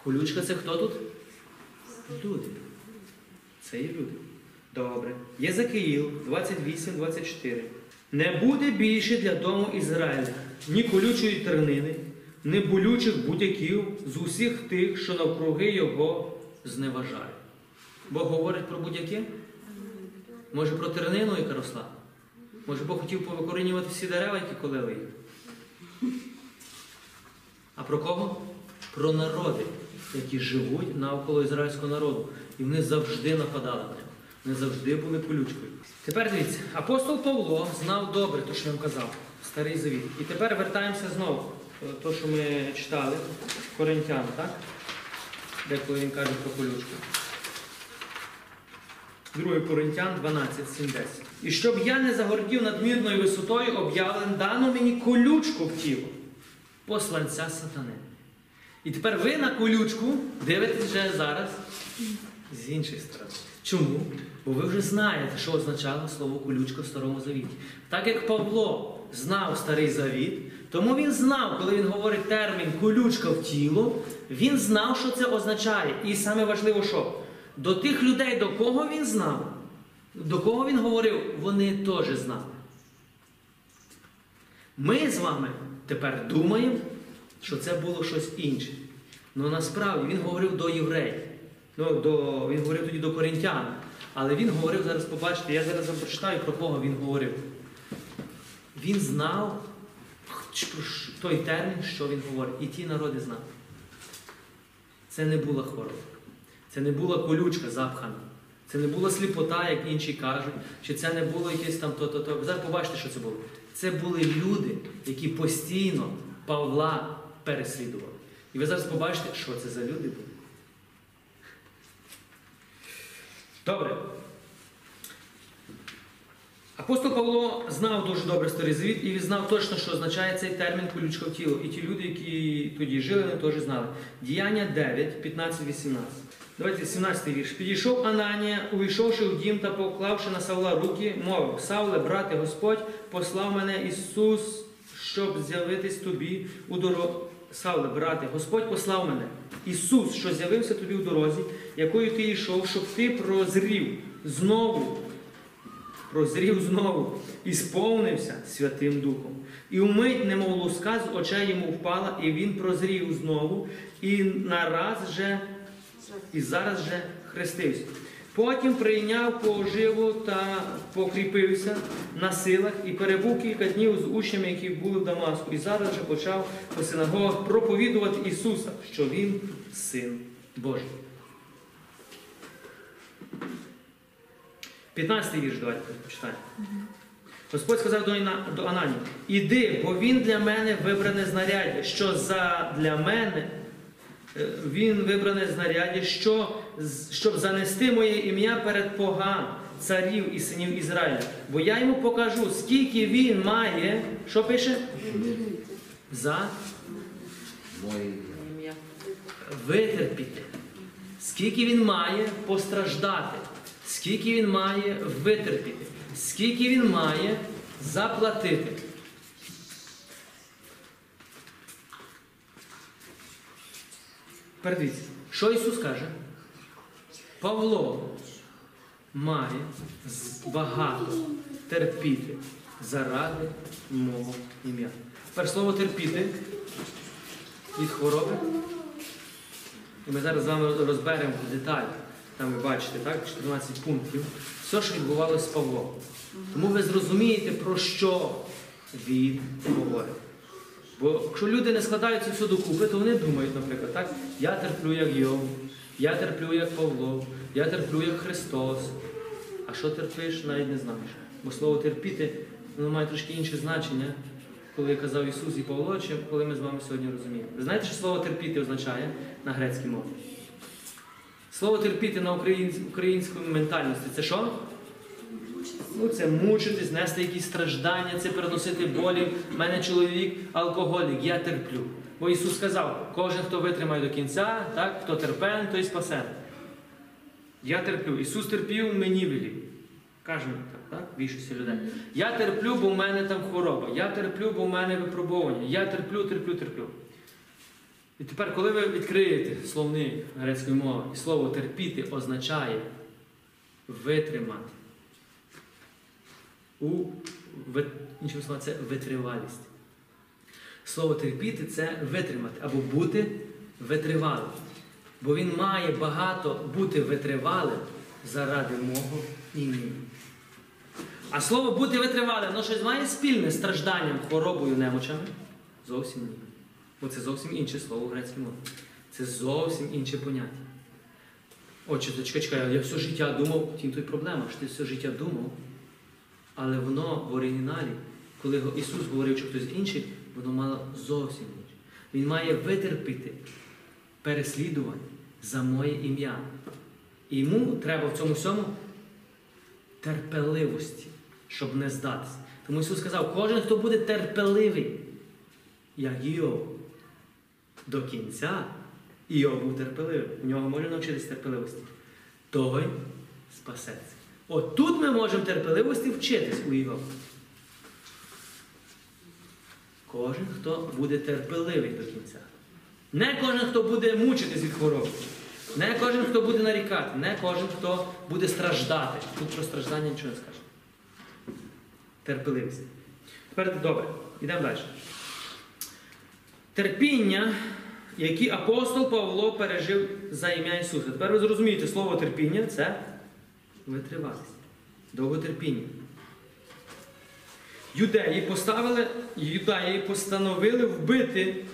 Колючка це хто тут? Люди. Це є люди. Добре. Єзекиїл 28, 24. Не буде більше для дому Ізраїля ні колючої тернини, ні болючих будяків з усіх тих, що навкруги його зневажають. Бог говорить про будяки? Може про тернину, яка росла? Може Бог хотів повикорінювати всі дерева, які колили їх? А про кого? Про народи, які живуть навколо ізраїльського народу. І вони завжди нападали на нього. Вони завжди були колючкою. Тепер дивіться, апостол Павло знав добре те, що вам казав, старий завіт. І тепер вертаємося знову. те, що ми читали, Коринтян, так? Деколи він каже про колючку. 2 Коринтян 12, 7, 10. І щоб я не загордів надмірною висотою, об'явлен дано мені колючку в тіло, посланця сатани. І тепер ви на колючку дивитесь вже зараз з іншої сторони. Чому? Бо ви вже знаєте, що означало слово колючка в Старому Завіті. Так як Павло знав Старий Завіт, тому він знав, коли він говорить термін колючка в тіло, він знав, що це означає. І саме важливо, що до тих людей, до кого він знав, до кого він говорив, вони теж знали. Ми з вами тепер думаємо, що це було щось інше. Ну насправді він говорив до євреїв. Ну, до, він говорив тоді до коринтян. Але він говорив, зараз побачите, я зараз вам прочитаю, про кого він говорив. Він знав той термін, що він говорить. І ті народи знали. Це не була хвороба. Це не була колючка запхана. Це не була сліпота, як інші кажуть, чи це не було якесь там то-то-то. Зараз побачите, що це було. Це були люди, які постійно Павла переслідували. І ви зараз побачите, що це за люди були. Добре. Апостол Павло знав дуже добре старий завіт і він знав точно, що означає цей термін колючка в тіло. І ті люди, які тоді жили, вони теж знали. Діяння 9, 15, 18. Давайте 17 вірш. Підійшов Ананія, увійшовши в дім та поклавши на Савла руки, мовив: Савле, брате Господь, послав мене Ісус, щоб з'явитись тобі у дорозі. Савле, брате, Господь послав мене. Ісус, що з'явився тобі у дорозі, якою ти йшов, щоб ти прозрів знову прозрів знову і сповнився Святим Духом. І вмить, немов луска з очей йому впала, і він прозрів знову, і нараз же, і зараз же хрестився. Потім прийняв поживу та покріпився на силах і перебув кілька днів з учнями, які були в Дамаску, і зараз же почав по синагогах проповідувати Ісуса, що Він син Божий. 15 вірш, давайте почитаємо. Господь сказав до, Анані: Іди, бо він для мене вибране знаряддя, що за для мене він вибране знаряддя, що, щоб занести моє ім'я перед поган, царів і синів Ізраїля. Бо я йому покажу, скільки він має, що пише? За
Ім'я.
витерпіти. Скільки він має постраждати, скільки він має витерпіти, скільки він має заплатити. Тепер дивіться, що Ісус каже? Павло має багато терпіти заради мого ім'я. Тепер слово терпіти від хвороби. І ми зараз з вами розберемо деталі. Там ви бачите, так, 14 пунктів. Все, що відбувалося з Павлом. Тому ви зрозумієте, про що він говорить. Бо якщо люди не складають це все докупи, то вони думають, наприклад, так, я терплю як Йов, я терплю як Павло, я терплю як Христос. А що терпиш, навіть не знаєш. Бо слово терпіти воно має трошки інше значення, коли казав Ісус і Павло, чи коли ми з вами сьогодні розуміємо. Ви знаєте, що слово терпіти означає на грецькій мові? Слово терпіти на українсь- українському ментальності це що? Ну, це мучитись, нести якісь страждання, це переносити болі. У мене чоловік алкоголік, я терплю. Бо Ісус сказав, кожен, хто витримає до кінця, так, хто терпен, той спасе. Я терплю. Ісус терпів, мені велів. Кажемо так, так? Більшості людей. Я терплю, бо в мене там хвороба. Я терплю, бо в мене випробування. Я терплю, терплю, терплю. І тепер, коли ви відкриєте словник грецької мови, і слово терпіти означає витримати. У іншими словами, це витривалість. Слово терпіти це витримати або бути витривалим. Бо він має багато бути витривалим заради мого імені. А слово бути витривалим, воно щось має спільне з стражданням, хворобою, немочами? Зовсім ні. Бо це зовсім інше слово в грецькій мові. Це зовсім інше поняття. Отже, чекай, чекай, я все життя думав, тім то й проблема, що ти все життя думав, але воно в оригіналі, коли Ісус говорив, чи хтось інший, воно мало зовсім інше. Він має витерпіти переслідування за моє ім'я. І йому треба в цьому всьому терпеливості, щоб не здатися. Тому Ісус сказав, кожен, хто буде терпеливий, як Йов, до кінця, Йов був терпеливий. У нього можна навчитися терпеливості. Той спасеться. От тут ми можемо терпеливості вчитись у Йова. Кожен, хто буде терпеливий до кінця. Не кожен, хто буде мучитись від хвороби. Не кожен, хто буде нарікати, не кожен, хто буде страждати. Тут про страждання нічого не скаже. Терпеливість. Тепер добре, йдемо далі. Терпіння, яке апостол Павло пережив за ім'я Ісуса. Тепер ви зрозумієте, слово терпіння це витривалість, довготерпіння. Юдеї поставили, юдеї постановили вбити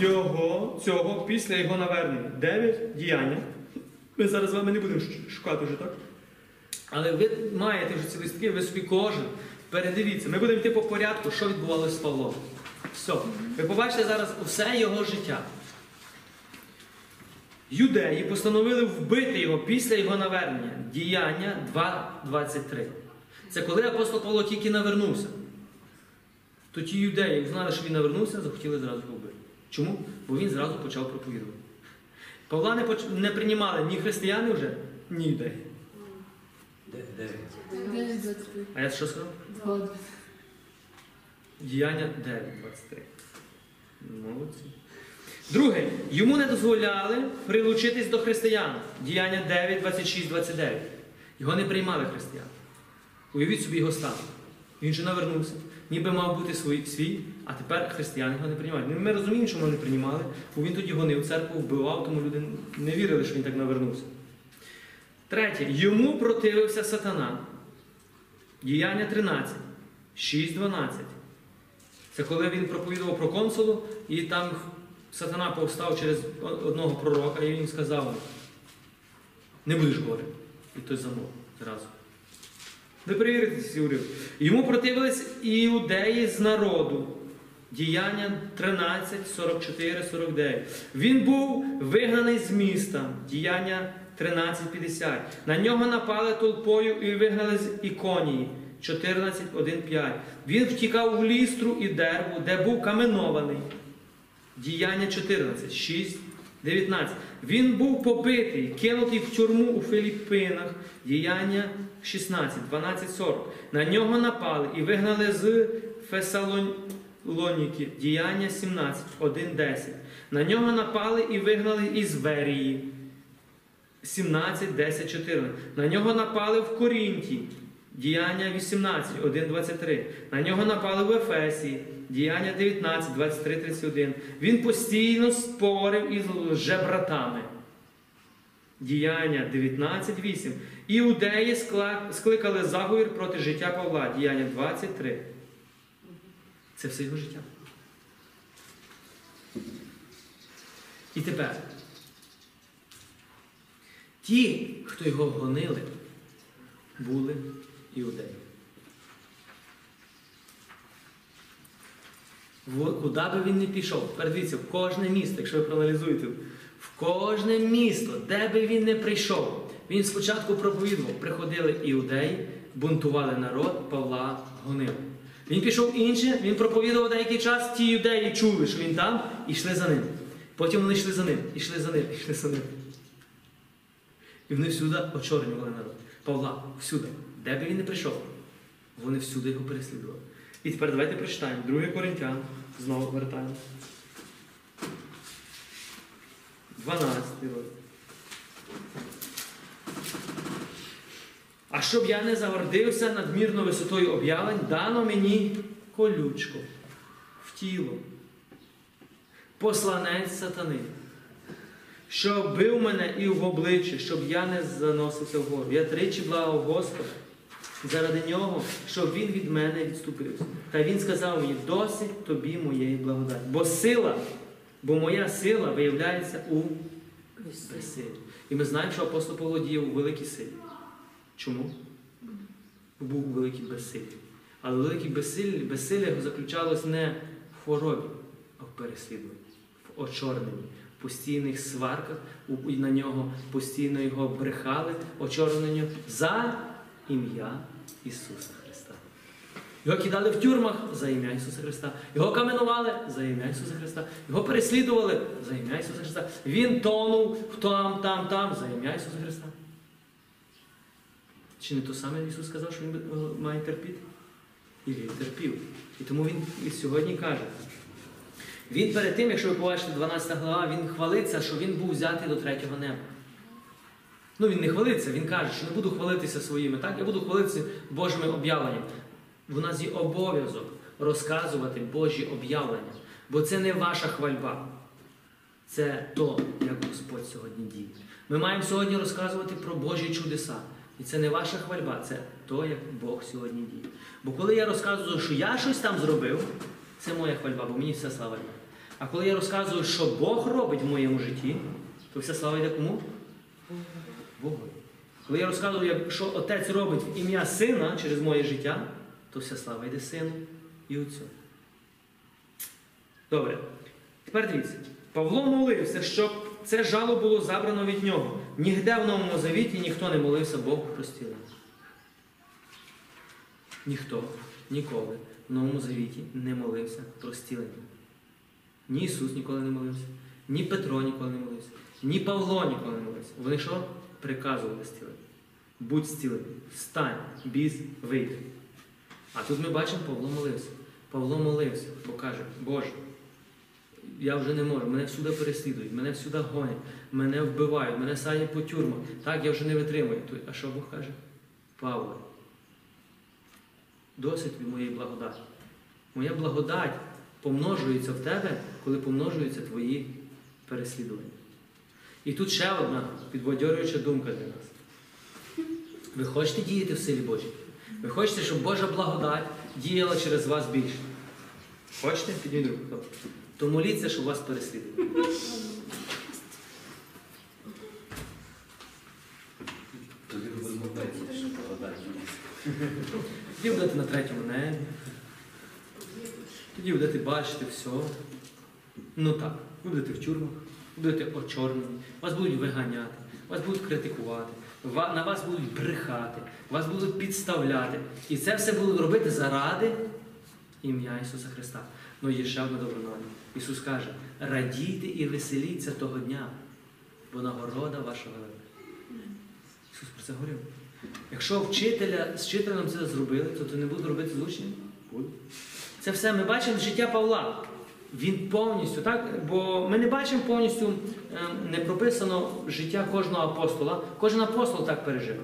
його, цього після його навернення. Дев'ять діяння. Ми зараз з вами не будемо шукати вже, так? Але ви маєте вже ці листки, ви собі кожен. Передивіться, ми будемо йти по порядку, що відбувалося з Павлом. Все. Ви побачите зараз усе його життя. Юдеї постановили вбити його після його навернення. Діяння 2.23. Це коли апостол Павло тільки навернувся. То ті юдеї узнали, що він навернувся, захотіли зразу його вбити. Чому? Бо він зразу почав проповідувати. Павла не, поч... не приймали ні християни вже, ні юдеї. А я що сказав? Діяння 9.23. Молодці. Друге, йому не дозволяли прилучитись до християн. Діяння 9, 26, 29. Його не приймали християни. Уявіть собі його стан. Він же навернувся, ніби мав бути свій, свій, а тепер християни його не приймають. Ну, Ми розуміємо, що вони не приймали, бо він тоді гонив церкву, вбивав, тому люди не вірили, що він так навернувся. Третє, йому противився сатана. Діяння 13, 6, 12. Це коли він проповідував про консулу, і там сатана повстав через одного пророка, і він сказав: не будеш говорити. І той замов зразу. Ви перевірите ці уривки. Йому противились іудеї з народу. Діяння 13, 44, 49. Він був вигнаний з міста. Діяння 13, 50. На нього напали толпою і вигнали з іконії. 14, 1, 5. Він втікав в лістру і дерву, де був каменований. Діяння 14, 6, 19. Він був побитий, кинутий в тюрму у Філіппинах. Діяння 16, 12, 40. На нього напали і вигнали з Фесалоніки. Діяння 17, 1, 10. На нього напали і вигнали із Верії. 17, 10, 14. На нього напали в Корінті. Діяння 18, 1, 23. На нього напали в Ефесі. Діяння 19, 23, 31. Він постійно спорив із лжебратами. Діяння 19, 8. Іудеї скликали заговір проти життя Павла. Діяння 23. Це все його життя. І тепер. Ті, хто його гонили, були іудеї. Куди би він не пішов, тепер дивіться, в кожне місто, якщо ви проаналізуєте, в кожне місто, де би він не прийшов, він спочатку проповідував, приходили іудеї, бунтували народ, Павла гонили. Він пішов інше, він проповідував деякий час, ті юдеї чули, що він там, і йшли за ним. Потім вони йшли за ним, йшли за ним, йшли за ним. І вони всюди очорнювали народ. Павла, всюди. Де би він не прийшов, вони всюди його переслідували. І тепер давайте прочитаємо 2 Коринтян, знову вертаємо. 12 розділ. А щоб я не загордився надмірно висотою об'явлень, дано мені колючко в тіло, посланець сатани, що бив мене і в обличчя, щоб я не заносився вгору. Я тричі благав Господа заради нього, щоб він від мене відступився. Та він сказав мені, досить тобі моєї благодаті. Бо сила, бо моя сила виявляється у безсилі. І ми знаємо, що апостол Павло діяв у великій силі. Чому? Бо Був у великій безсилі. Але велике безсилля, безсилля його заключалось не в хворобі, а в переслідуванні, в очорненні, в постійних сварках, на нього постійно його брехали, очорненню за ім'я Ісуса Христа. Його кидали в тюрмах за ім'я Ісуса Христа. Його каменували за ім'я Ісуса Христа. Його переслідували за ім'я Ісуса Христа. Він тонув там, там, там за ім'я Ісуса Христа. Чи не то саме Ісус сказав, що Він е, має терпіти? І Він терпів. І тому Він і сьогодні каже. Він перед тим, якщо ви побачите 12 глава, він хвалиться, що він був взятий до третього неба. Ну, він не хвалиться, він каже, що не буду хвалитися своїми, так? Я буду хвалитися Божими об'явленнями. У нас є обов'язок розказувати Божі об'явлення, бо це не ваша хвальба. Це то, як Господь сьогодні діє. Ми маємо сьогодні розказувати про Божі чудеса. І це не ваша хвальба, це то, як Бог сьогодні діє. Бо коли я розказую, що я щось там зробив, це моя хвальба, бо мені вся слава йде. А коли я розказую, що Бог робить в моєму житті, то вся слава йде кому? Богу. Коли я розказую, що Отець робить в ім'я Сина через моє життя, то вся слава йде Сину і Отцю. Добре. Тепер дивіться. Павло молився, щоб це жало було забрано від нього. Нігде в Новому Завіті ніхто не молився Богу про. Ніхто ніколи в Новому Завіті не молився про зцілення. Ні Ісус ніколи не молився, ні Петро ніколи не молився, ні Павло ніколи не молився. Вони що? Приказували зцілення. Будь зцілений, встань, біс, вийди. А тут ми бачимо, Павло молився. Павло молився, бо каже, Боже, я вже не можу, мене всюди переслідують, мене всюди гонять, мене вбивають, мене садять по тюрмах. Так, я вже не витримую. А що Бог каже? Павло, досить від моєї благодаті. Моя благодать помножується в тебе, коли помножуються твої переслідування. І тут ще одна підбадьорююча думка для нас. Ви хочете діяти в силі Божій? Ви хочете, щоб Божа благодать діяла через вас більше? Хочете? Підніміть руку. То моліться, щоб вас переслідували.
Тоді
будете на третьому небі. Тоді будете бачити все. Ну так, ви будете в тюрмах, будете очорнені, вас будуть виганяти, вас будуть критикувати, на вас будуть брехати, вас будуть підставляти. І це все будуть робити заради ім'я Ісуса Христа. Ну є ще одна добра. Ісус каже: радійте і веселіться того дня, бо нагорода ваша велика. Ісус про це говорив. Якщо вчителя, з вчителем це зробили, то ти не буду робити з учнем? Це все ми бачимо життя Павла. Він повністю, так? Бо ми не бачимо повністю ем, не прописано життя кожного апостола. Кожен апостол так пережив.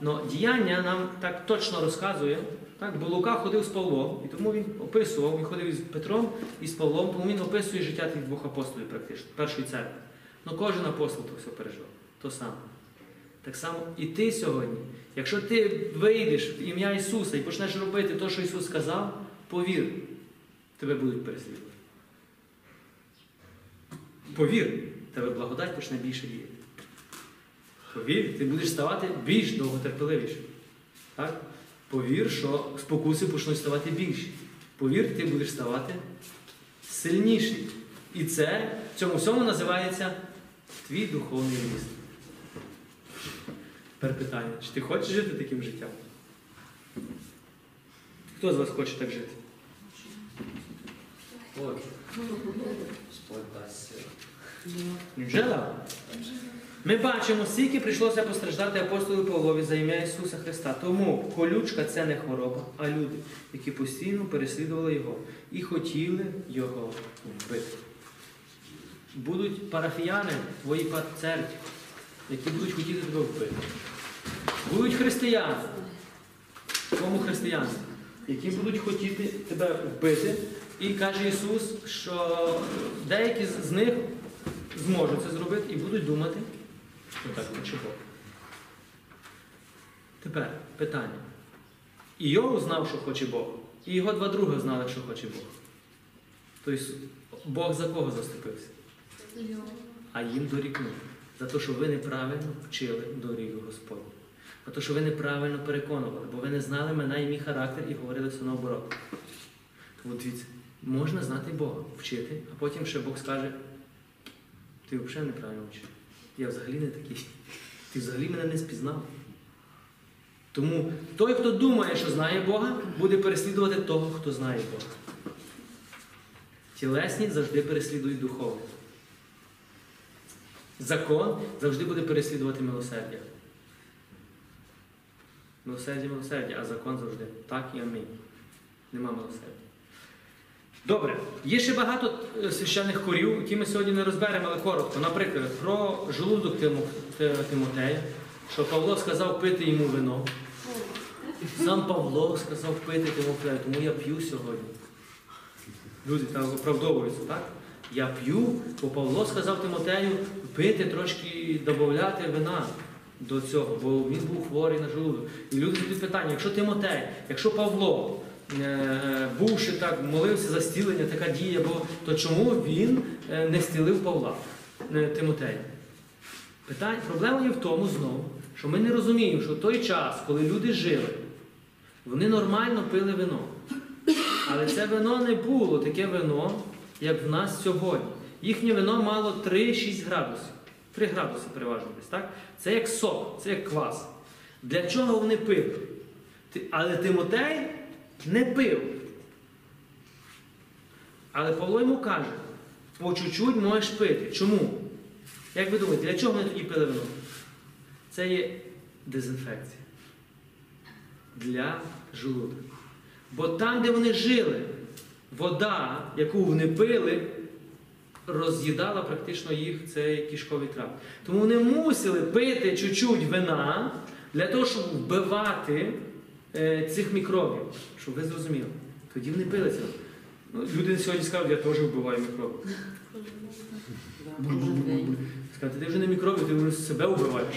Но діяння нам так точно розказує. Так? Бо Лука ходив з Павлом, і тому він описував, він ходив із Петром і з Павлом, тому він описує життя тих двох апостолів практично, першої церкви. Ну кожен апостол то все пережив. То саме. Так само і ти сьогодні. Якщо ти вийдеш в ім'я Ісуса і почнеш робити те, що Ісус сказав, повір, тебе будуть переслідувати. Повір, тебе благодать почне більше діяти. Повір, ти будеш ставати більш довготерпеливішим. Так? Повір, що спокуси почнуть ставати більші. Повір, ти будеш ставати сильніший. І це в цьому всьому називається твій духовний ріст. Тепер питання, чи ти хочеш жити таким життям? Хто з вас хоче так жити?
Ой.
Невже Ми бачимо, скільки прийшлося постраждати апостолу Павлові за ім'я Ісуса Христа. Тому колючка це не хвороба, а люди, які постійно переслідували Його і хотіли Його вбити. Будуть парафіяни пар- церкві, які будуть хотіти тебе вбити. Будуть християни, твоєму християнстві, які будуть хотіти тебе вбити. І каже Ісус, що деякі з них зможуть це зробити і будуть думати, що так хоче Бог. Тепер питання. Іов знав, що хоче Бог, і його два друга знали, що хоче Бог. Тобто Бог за кого заступився? А їм дорікнув. За те, що ви неправильно вчили дорігу Господню. За те, що ви неправильно переконували, бо ви не знали мене і мій характер і говорили все наоборот. Тому дивіться, можна знати Бога, вчити, а потім ще Бог скаже, ти взагалі неправильно вчив. Я взагалі не такий. Ти взагалі мене не спізнав. Тому той, хто думає, що знає Бога, буде переслідувати того, хто знає Бога. Тілесні завжди переслідують духовне. Закон завжди буде переслідувати милосердя. Милосердя, милосердя, а закон завжди. Так і амінь. Нема милосердя. Добре, є ще багато е, священних корів, які ми сьогодні не розберемо, але коротко. Наприклад, про Те- Тимотея, що Павло сказав пити йому вино. Сам Павло сказав пити Тимофею, тому я п'ю сьогодні. Люди там оправдовуються, так? Я п'ю, бо Павло сказав Тимотею пити трошки, додати вина до цього, бо він був хворий на желудок. І люди задають питання, якщо Тимотей, якщо Павло, е, бувши так, молився за стілення, така дія, бо, то чому він е, не стілив Павла е, Тимотея? Питання, проблема є в тому знову, що ми не розуміємо, що в той час, коли люди жили, вони нормально пили вино. Але це вино не було таке вино, як в нас сьогодні. Їхнє вино мало 3-6 градусів. 3 градуси переважно десь, так? Це як сок, це як квас. Для чого вони пили? Але Тимотей не пив. Але Павло йому каже, по чуть-чуть можеш пити. Чому? Як ви думаєте, для чого вони тоді пили вино? Це є дезінфекція. Для желудка. Бо там, де вони жили, вода, яку вони пили, роз'їдала практично їх цей кишковий тракт. Тому вони мусили пити чуть-чуть вина для того, щоб вбивати е, цих мікробів. Щоб ви зрозуміли. Тоді вони пили це. Ну, люди сьогодні скажуть, я теж вбиваю мікроби. Сказати, ти вже не мікроби, ти вже себе вбиваєш.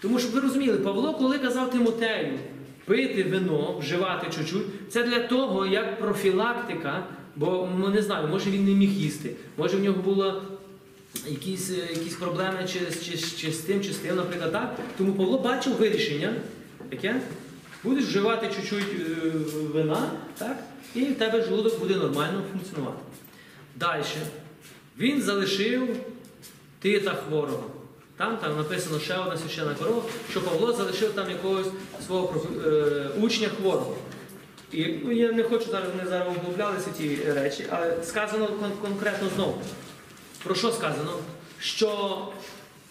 Тому щоб ви розуміли, Павло, коли казав Тимотею пити вино, вживати чуть-чуть, це для того, як профілактика, бо ну, не знаю, може він не міг їсти, може в нього було якісь, е, якісь проблеми чи, чи, чи з тим, чи з тим, наприклад, так. Тому Павло бачив вирішення, яке будеш вживати чуть-чуть е, вина, так, і в тебе желудок буде нормально функціонувати. Далі. Він залишив тита хворого. Там, там написано ще одна священна корова, що Павло залишив там якогось свого е, учня хворого. І ну, я не хочу зараз, не зараз углублялися ті речі, але сказано кон- конкретно знову. Про що сказано? Що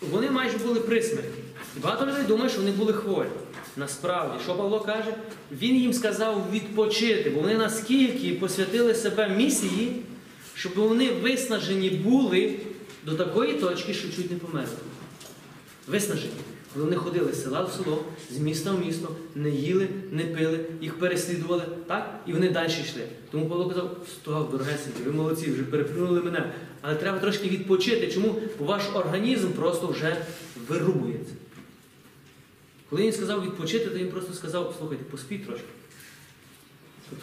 вони майже були при смерті. І багато людей думає, що вони були хворі. Насправді, що Павло каже? Він їм сказав відпочити, бо вони наскільки посвятили себе місії, щоб вони виснажені були до такої точки, що чуть не померли. Виснажені. Коли вони ходили з села в село, з міста в місто, не їли, не пили, їх переслідували, так? І вони далі йшли. Тому Павло казав, стоп, дорогесенькі, ви молодці, вже переплюнули мене. Але треба трошки відпочити. Чому? Бо ваш організм просто вже вирубується. Коли він сказав відпочити, то він просто сказав, слухайте, поспіть трошки.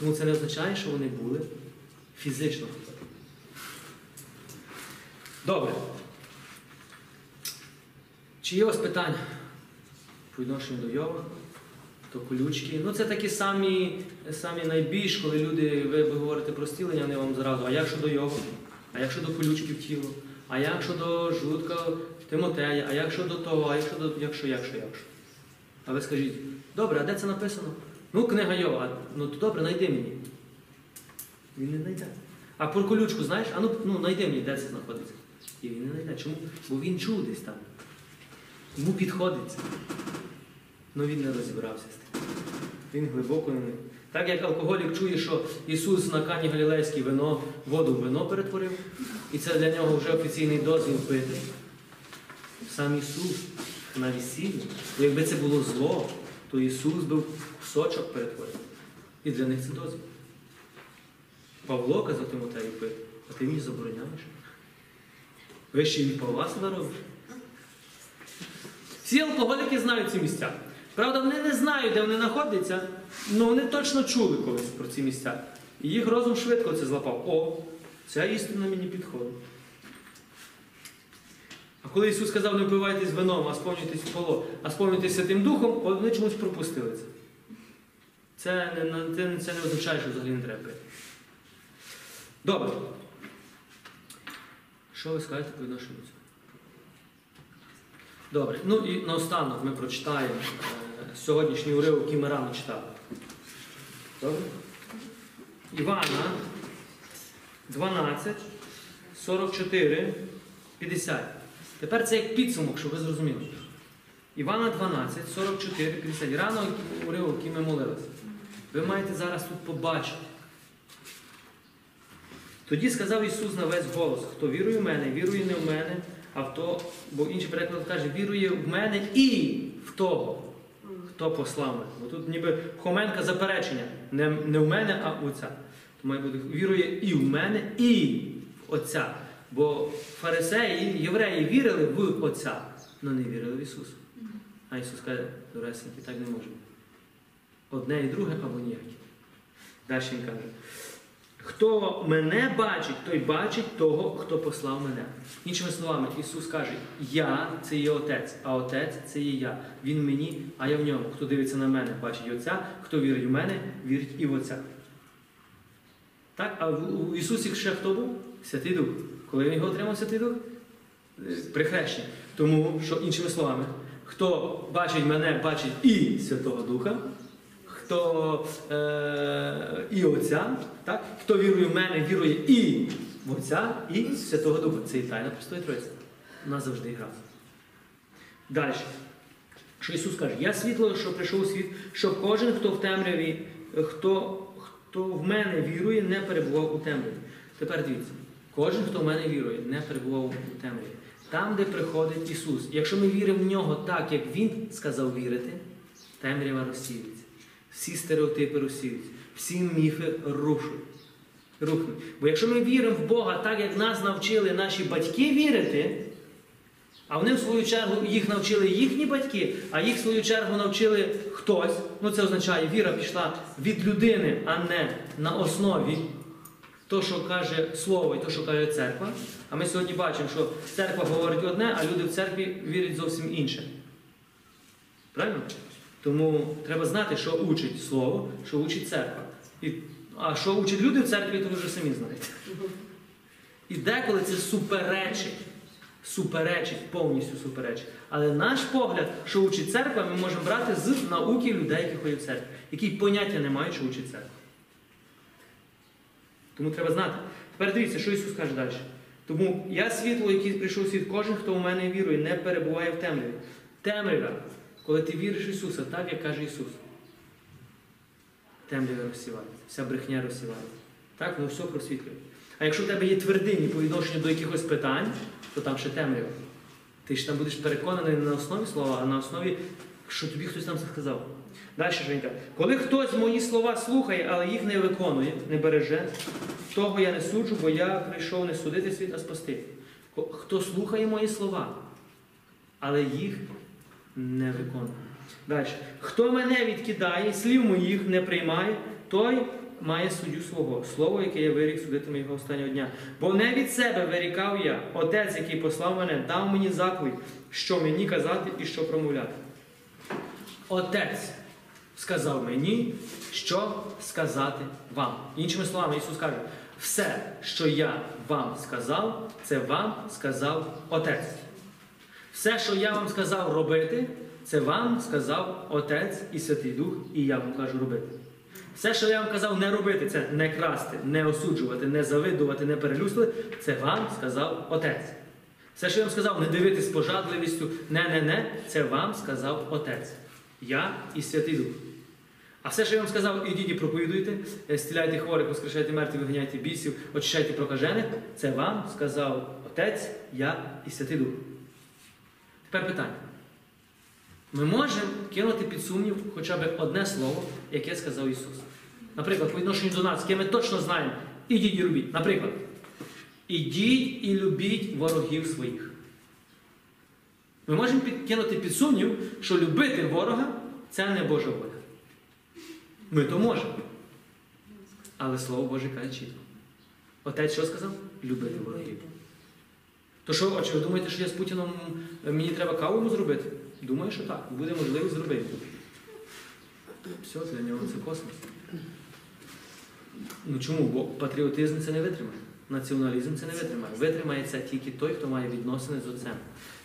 Тому це не означає, що вони були фізично. Добре. Чи є у вас питання по відношенню до Йова? хто колючки. Ну це такі самі, самі найбільш, коли люди, ви, ви говорите про стілення, вони вам зразу, а як щодо його? А як щодо колючки в тіло? А як щодо жлудка Тимотея? А як щодо того? А як щодо якщо, якщо, якщо? А ви скажіть, добре, а де це написано? Ну, книга Йова, ну то добре, найди мені. Він не знайде. А про колючку знаєш? А ну, ну найди мені, де це знаходиться. І він не знайде. Чому? Бо він чув десь там. Йому підходить. Ну він не розібрався з тим. Він глибоко не. Так як алкоголік чує, що Ісус на Кані Галілейській вино, воду в вино перетворив, і це для нього вже офіційний дозвіл пити. Сам Ісус на весіллі, якби це було зло, то Ісус би в кусочок перетворив. І для них це дозвіл. Павло казав Тимотею пити, а ти мені забороняєш. Ви ще від Павла робиш. Всі алкоголіки знають ці місця. Правда, вони не знають, де вони знаходяться, але вони точно чули колись про ці місця. І їх розум швидко це злапав. О, ця істина мені підходить. А коли Ісус сказав, не впивайтесь вином, а сповнюйтесь поло, а сповнюйтесь Святим Духом, вони чомусь пропустили це. Це не, це, не означає, що взагалі не треба. Добре. Що ви скажете по відношенню цього? Добре. Ну і наостанок ми прочитаємо е, сьогоднішній уривок, який ми рано читали. Добре? Івана 12, 44, 50. Тепер це як підсумок, щоб ви зрозуміли. Івана 12, 44, 50. Рано уривок, який ми молилися. Ви маєте зараз тут побачити. Тоді сказав Ісус на весь голос: хто вірує в мене, вірує не в мене, а в то, бо інший переклад каже, вірує в мене і в того, хто послав мене. Бо тут ніби Хоменка заперечення. Не, не в мене, а в Отця. То має бути вірує і в мене, і в Отця. Бо фарисеї, євреї вірили в Отця, але не вірили в Ісуса. А Ісус каже, доресеньки, так не бути. Одне і друге або ніяке. Далі він каже. Хто мене бачить, той бачить того, хто послав мене. Іншими словами, Ісус каже, Я це є Отець, а Отець це є я. Він мені, а я в ньому. Хто дивиться на мене, бачить Отця, хто вірить в мене, вірить і в Отця. Так, а в Ісусі ще хто був? Святий Дух. Коли він його отримав Святий Дух? При хрещенні. Тому що, іншими словами, хто бачить мене, бачить і Святого Духа, хто е, і Отця, так? хто вірує в мене, вірує і в Отця, і Святого Духа. Це і тайна Простої Троїці. Вона завжди грає. Далі. Що Ісус каже, я світло, що прийшов у світ, щоб кожен, хто в темряві, хто, хто в мене вірує, не перебував у темряві. Тепер дивіться, кожен, хто в мене вірує, не перебував у темряві. Там, де приходить Ісус. Якщо ми віримо в нього так, як Він сказав вірити, темрява розсіюється. Всі стереотипи розсіюються, всі міфи рухнуть. Бо якщо ми віримо в Бога так, як нас навчили наші батьки вірити, а вони в свою чергу їх навчили їхні батьки, а їх в свою чергу навчили хтось. Ну це означає, віра пішла від людини, а не на основі то, що каже слово і то, що каже церква. А ми сьогодні бачимо, що церква говорить одне, а люди в церкві вірять зовсім інше. Правильно? Тому треба знати, що учить слово, що учить церква. І, а що учать люди в церкві, то ви вже самі знаєте. І деколи це суперечить. Суперечить, повністю суперечить. Але наш погляд, що учить церква, ми можемо брати з науки людей, які ходять в церкву, які поняття не мають, що учить церква. Тому треба знати. Тепер дивіться, що Ісус каже далі. Тому я світло, який прийшов світ, кожен, хто у мене вірує, не перебуває в темряві. Темрява, коли ти віриш в Ісуса, так як каже Ісус. Темрява розсівається, вся брехня розсівається. Так, воно все просвітлює. А якщо в тебе є твердині по відношенню до якихось питань, то там ще темрява. Ти ж там будеш переконаний не на основі слова, а на основі, що тобі хтось там сказав. Далі Женька. Коли хтось мої слова слухає, але їх не виконує, не береже, того я не суджу, бо я прийшов не судити світ, а спасти. Хто слухає мої слова, але їх не виконує. Далі. Хто мене відкидає, слів моїх не приймає, той має суддю свого, слово, яке я вирік судитиме його останнього дня. Бо не від себе вирікав я, отець, який послав мене, дав мені заповідь, що мені казати і що промовляти. Отець сказав мені, що сказати вам. Іншими словами, Ісус каже, все, що я вам сказав, це вам сказав Отець. Все, що я вам сказав робити, це вам сказав Отець і Святий Дух, і я вам кажу робити. Все, що я вам казав не робити, це не красти, не осуджувати, не завидувати, не перелюстувати, це вам сказав Отець. Все, що я вам сказав, не дивитись пожадливістю, не-не-не, це вам сказав Отець. Я і Святий Дух. А все, що я вам сказав, ідіть і проповідуйте, е, зціляйте хворих, воскрешайте мертвих, виганяйте бісів, очищайте прокажених, це вам сказав Отець, я і Святий Дух. Тепер питання. Ми можемо кинути під сумнів хоча б одне слово, яке сказав Ісус. Наприклад, по відношенню до нас, яке ми точно знаємо, ідіть і робіть. Наприклад, ідіть і любіть ворогів своїх. Ми можемо кинути під сумнів, що любити ворога це не Божа воля. Ми то можемо. Але Слово Боже каже чітко. Отець що сказав? Любити ворогів. То що, отче, ви думаєте, що я з Путіном е, мені треба каву зробити? Думаю, що так. Буде можливість зробити. Все, для нього це космос. Ну чому? Бо патріотизм це не витримає. Націоналізм це не витримає. Витримає це тільки той, хто має відносини з отцем.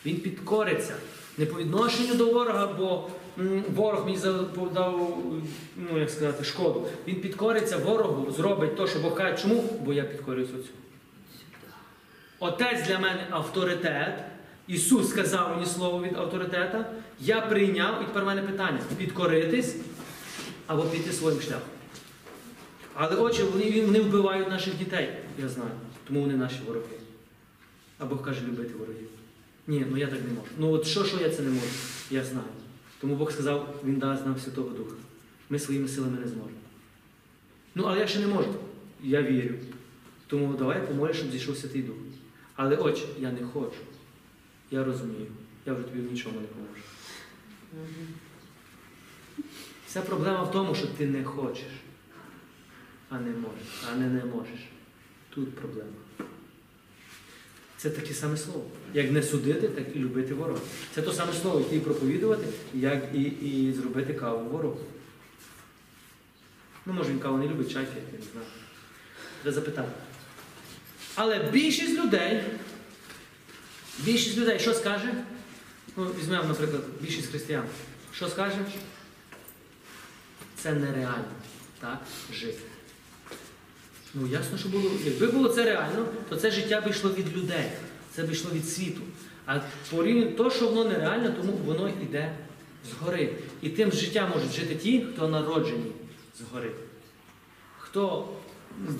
Він підкориться не по відношенню до ворога, бо ворог мені завдав, ну як сказати, шкоду. Він підкориться ворогу, зробить те, що Бог каже. Чому? Бо я підкорююсь отцю. Отець для мене авторитет. Ісус сказав мені слово від авторитета. Я прийняв, і тепер в мене питання: підкоритись або піти своїм шляхом. Але очі вони вбивають наших дітей, я знаю. Тому вони наші вороги. А Бог каже любити ворогів. Ні, ну я так не можу. Ну от що, що я це не можу? Я знаю. Тому Бог сказав, Він дасть нам Святого Духа. Ми своїми силами не зможемо. Ну, але я ще не можу. Я вірю. Тому давай помолиш, щоб зійшов Святий Дух. Але очі, я не хочу. Я розумію. Я вже тобі в нічому не поможу. Вся проблема в тому, що ти не хочеш, а не можеш, а не не можеш. Тут проблема. Це таке саме слово. Як не судити, так і любити ворога. Це то саме слово, яке і проповідувати, як і, і зробити каву ворогу. Ну, може, він каву не любить, чай я не знаю. Треба запитати. Але більшість людей, більшість людей, що скаже? Ну, візьмемо, наприклад, більшість християн. Що скаже? Це нереально так жити. Ну, ясно, що було. Якби було це реально, то це життя би йшло від людей, це би йшло від світу. А порівняно то, що воно нереально, тому воно йде згори. І тим життям можуть жити ті, хто народжені згори. Хто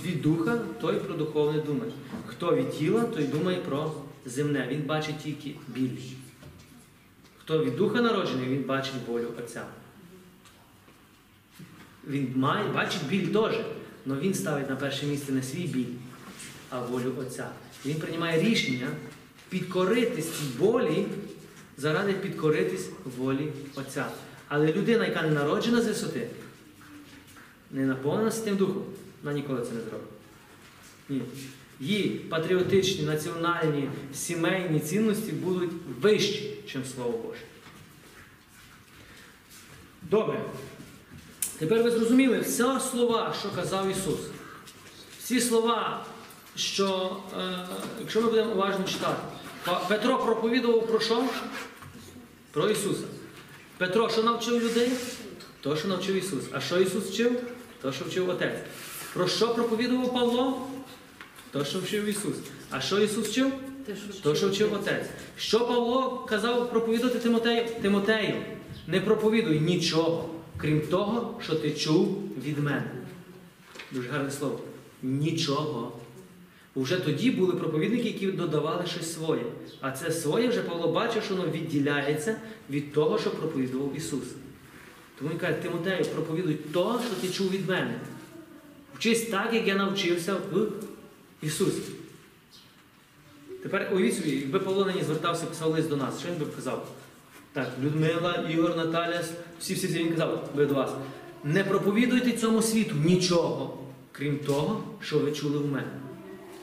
від духа, той про духовне думає. Хто від тіла, той думає про земне. Він бачить тільки біль. Хто від духа народжений, він бачить волю Отця. Він має, бачить біль теж, але він ставить на перше місце не свій біль, а волю Отця. Він приймає рішення підкоритись цій болі заради підкоритись волі Отця. Але людина, яка не народжена з висоти, не наповнена Святим Духом, вона ніколи це не зробить. Ні. Її патріотичні, національні, сімейні цінності будуть вищі, ніж Слово Боже. Добре. Тепер ви зрозуміли всі слова, що казав Ісус. Всі слова, що, е, якщо ми будемо уважно читати, Петро проповідував про що? Про Ісуса. Петро, що навчив людей? То, що навчив Ісус. А що Ісус вчив? То, що вчив Отець. Про що проповідував Павло? То, що вчив Ісус. А що Ісус вчив? То, що вчив Отець. Що Павло казав проповідати Тимотею? Тимотею, не проповідуй нічого, крім того, що ти чув від мене. Дуже гарне слово. Нічого. Вже тоді були проповідники, які додавали щось своє. А це своє вже Павло бачив, що воно відділяється від того, що проповідував Ісус. Тому він каже, Тимотею, проповідуй то, що ти чув від мене. Вчись так, як я навчився в Ісусі. Тепер уявіть собі, якби Павло нині звертався, писав лист до нас, що він би казав? Так, Людмила, Ігор, Наталя, всі всі він казав ви до вас. Не проповідуйте цьому світу нічого, крім того, що ви чули в мене.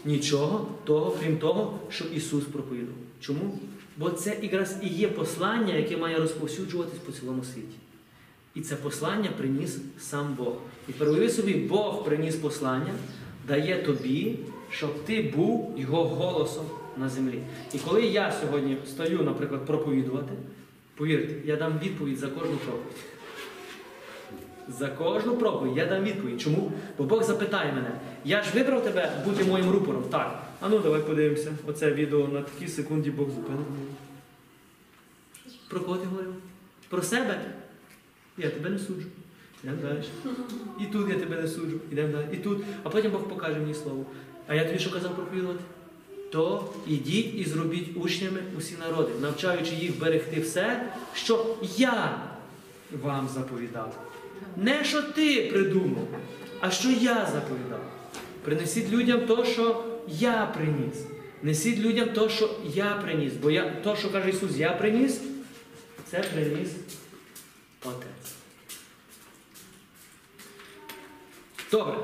Нічого того, крім того, що Ісус проповідував. Чому? Бо це якраз і є послання, яке має розповсюджуватись по цілому світі. І це послання приніс сам Бог. І переуяви собі, Бог приніс послання, дає тобі, щоб ти був його голосом на землі. І коли я сьогодні стою, наприклад, проповідувати, повірте, я дам відповідь за кожну проповідь. За кожну проповідь я дам відповідь. Чому? Бо Бог запитає мене, я ж вибрав тебе бути моїм рупором. Так. А ну давай подивимося. Оце відео на такій секунді Бог зупинив. Про кого ти говорив? Про себе? Я тебе не суджу. Йдемо далі. І тут я тебе не суджу. Йдемо далі. І тут. А потім Бог покаже мені слово. А я тобі що казав проповідувати? То ідіть і зробіть учнями усі народи, навчаючи їх берегти все, що я вам заповідав. Не що ти придумав, а що я заповідав. Принесіть людям то, що я приніс. Несіть людям то, що я приніс. Бо я, то, що каже Ісус, я приніс, це приніс Отець. Добре.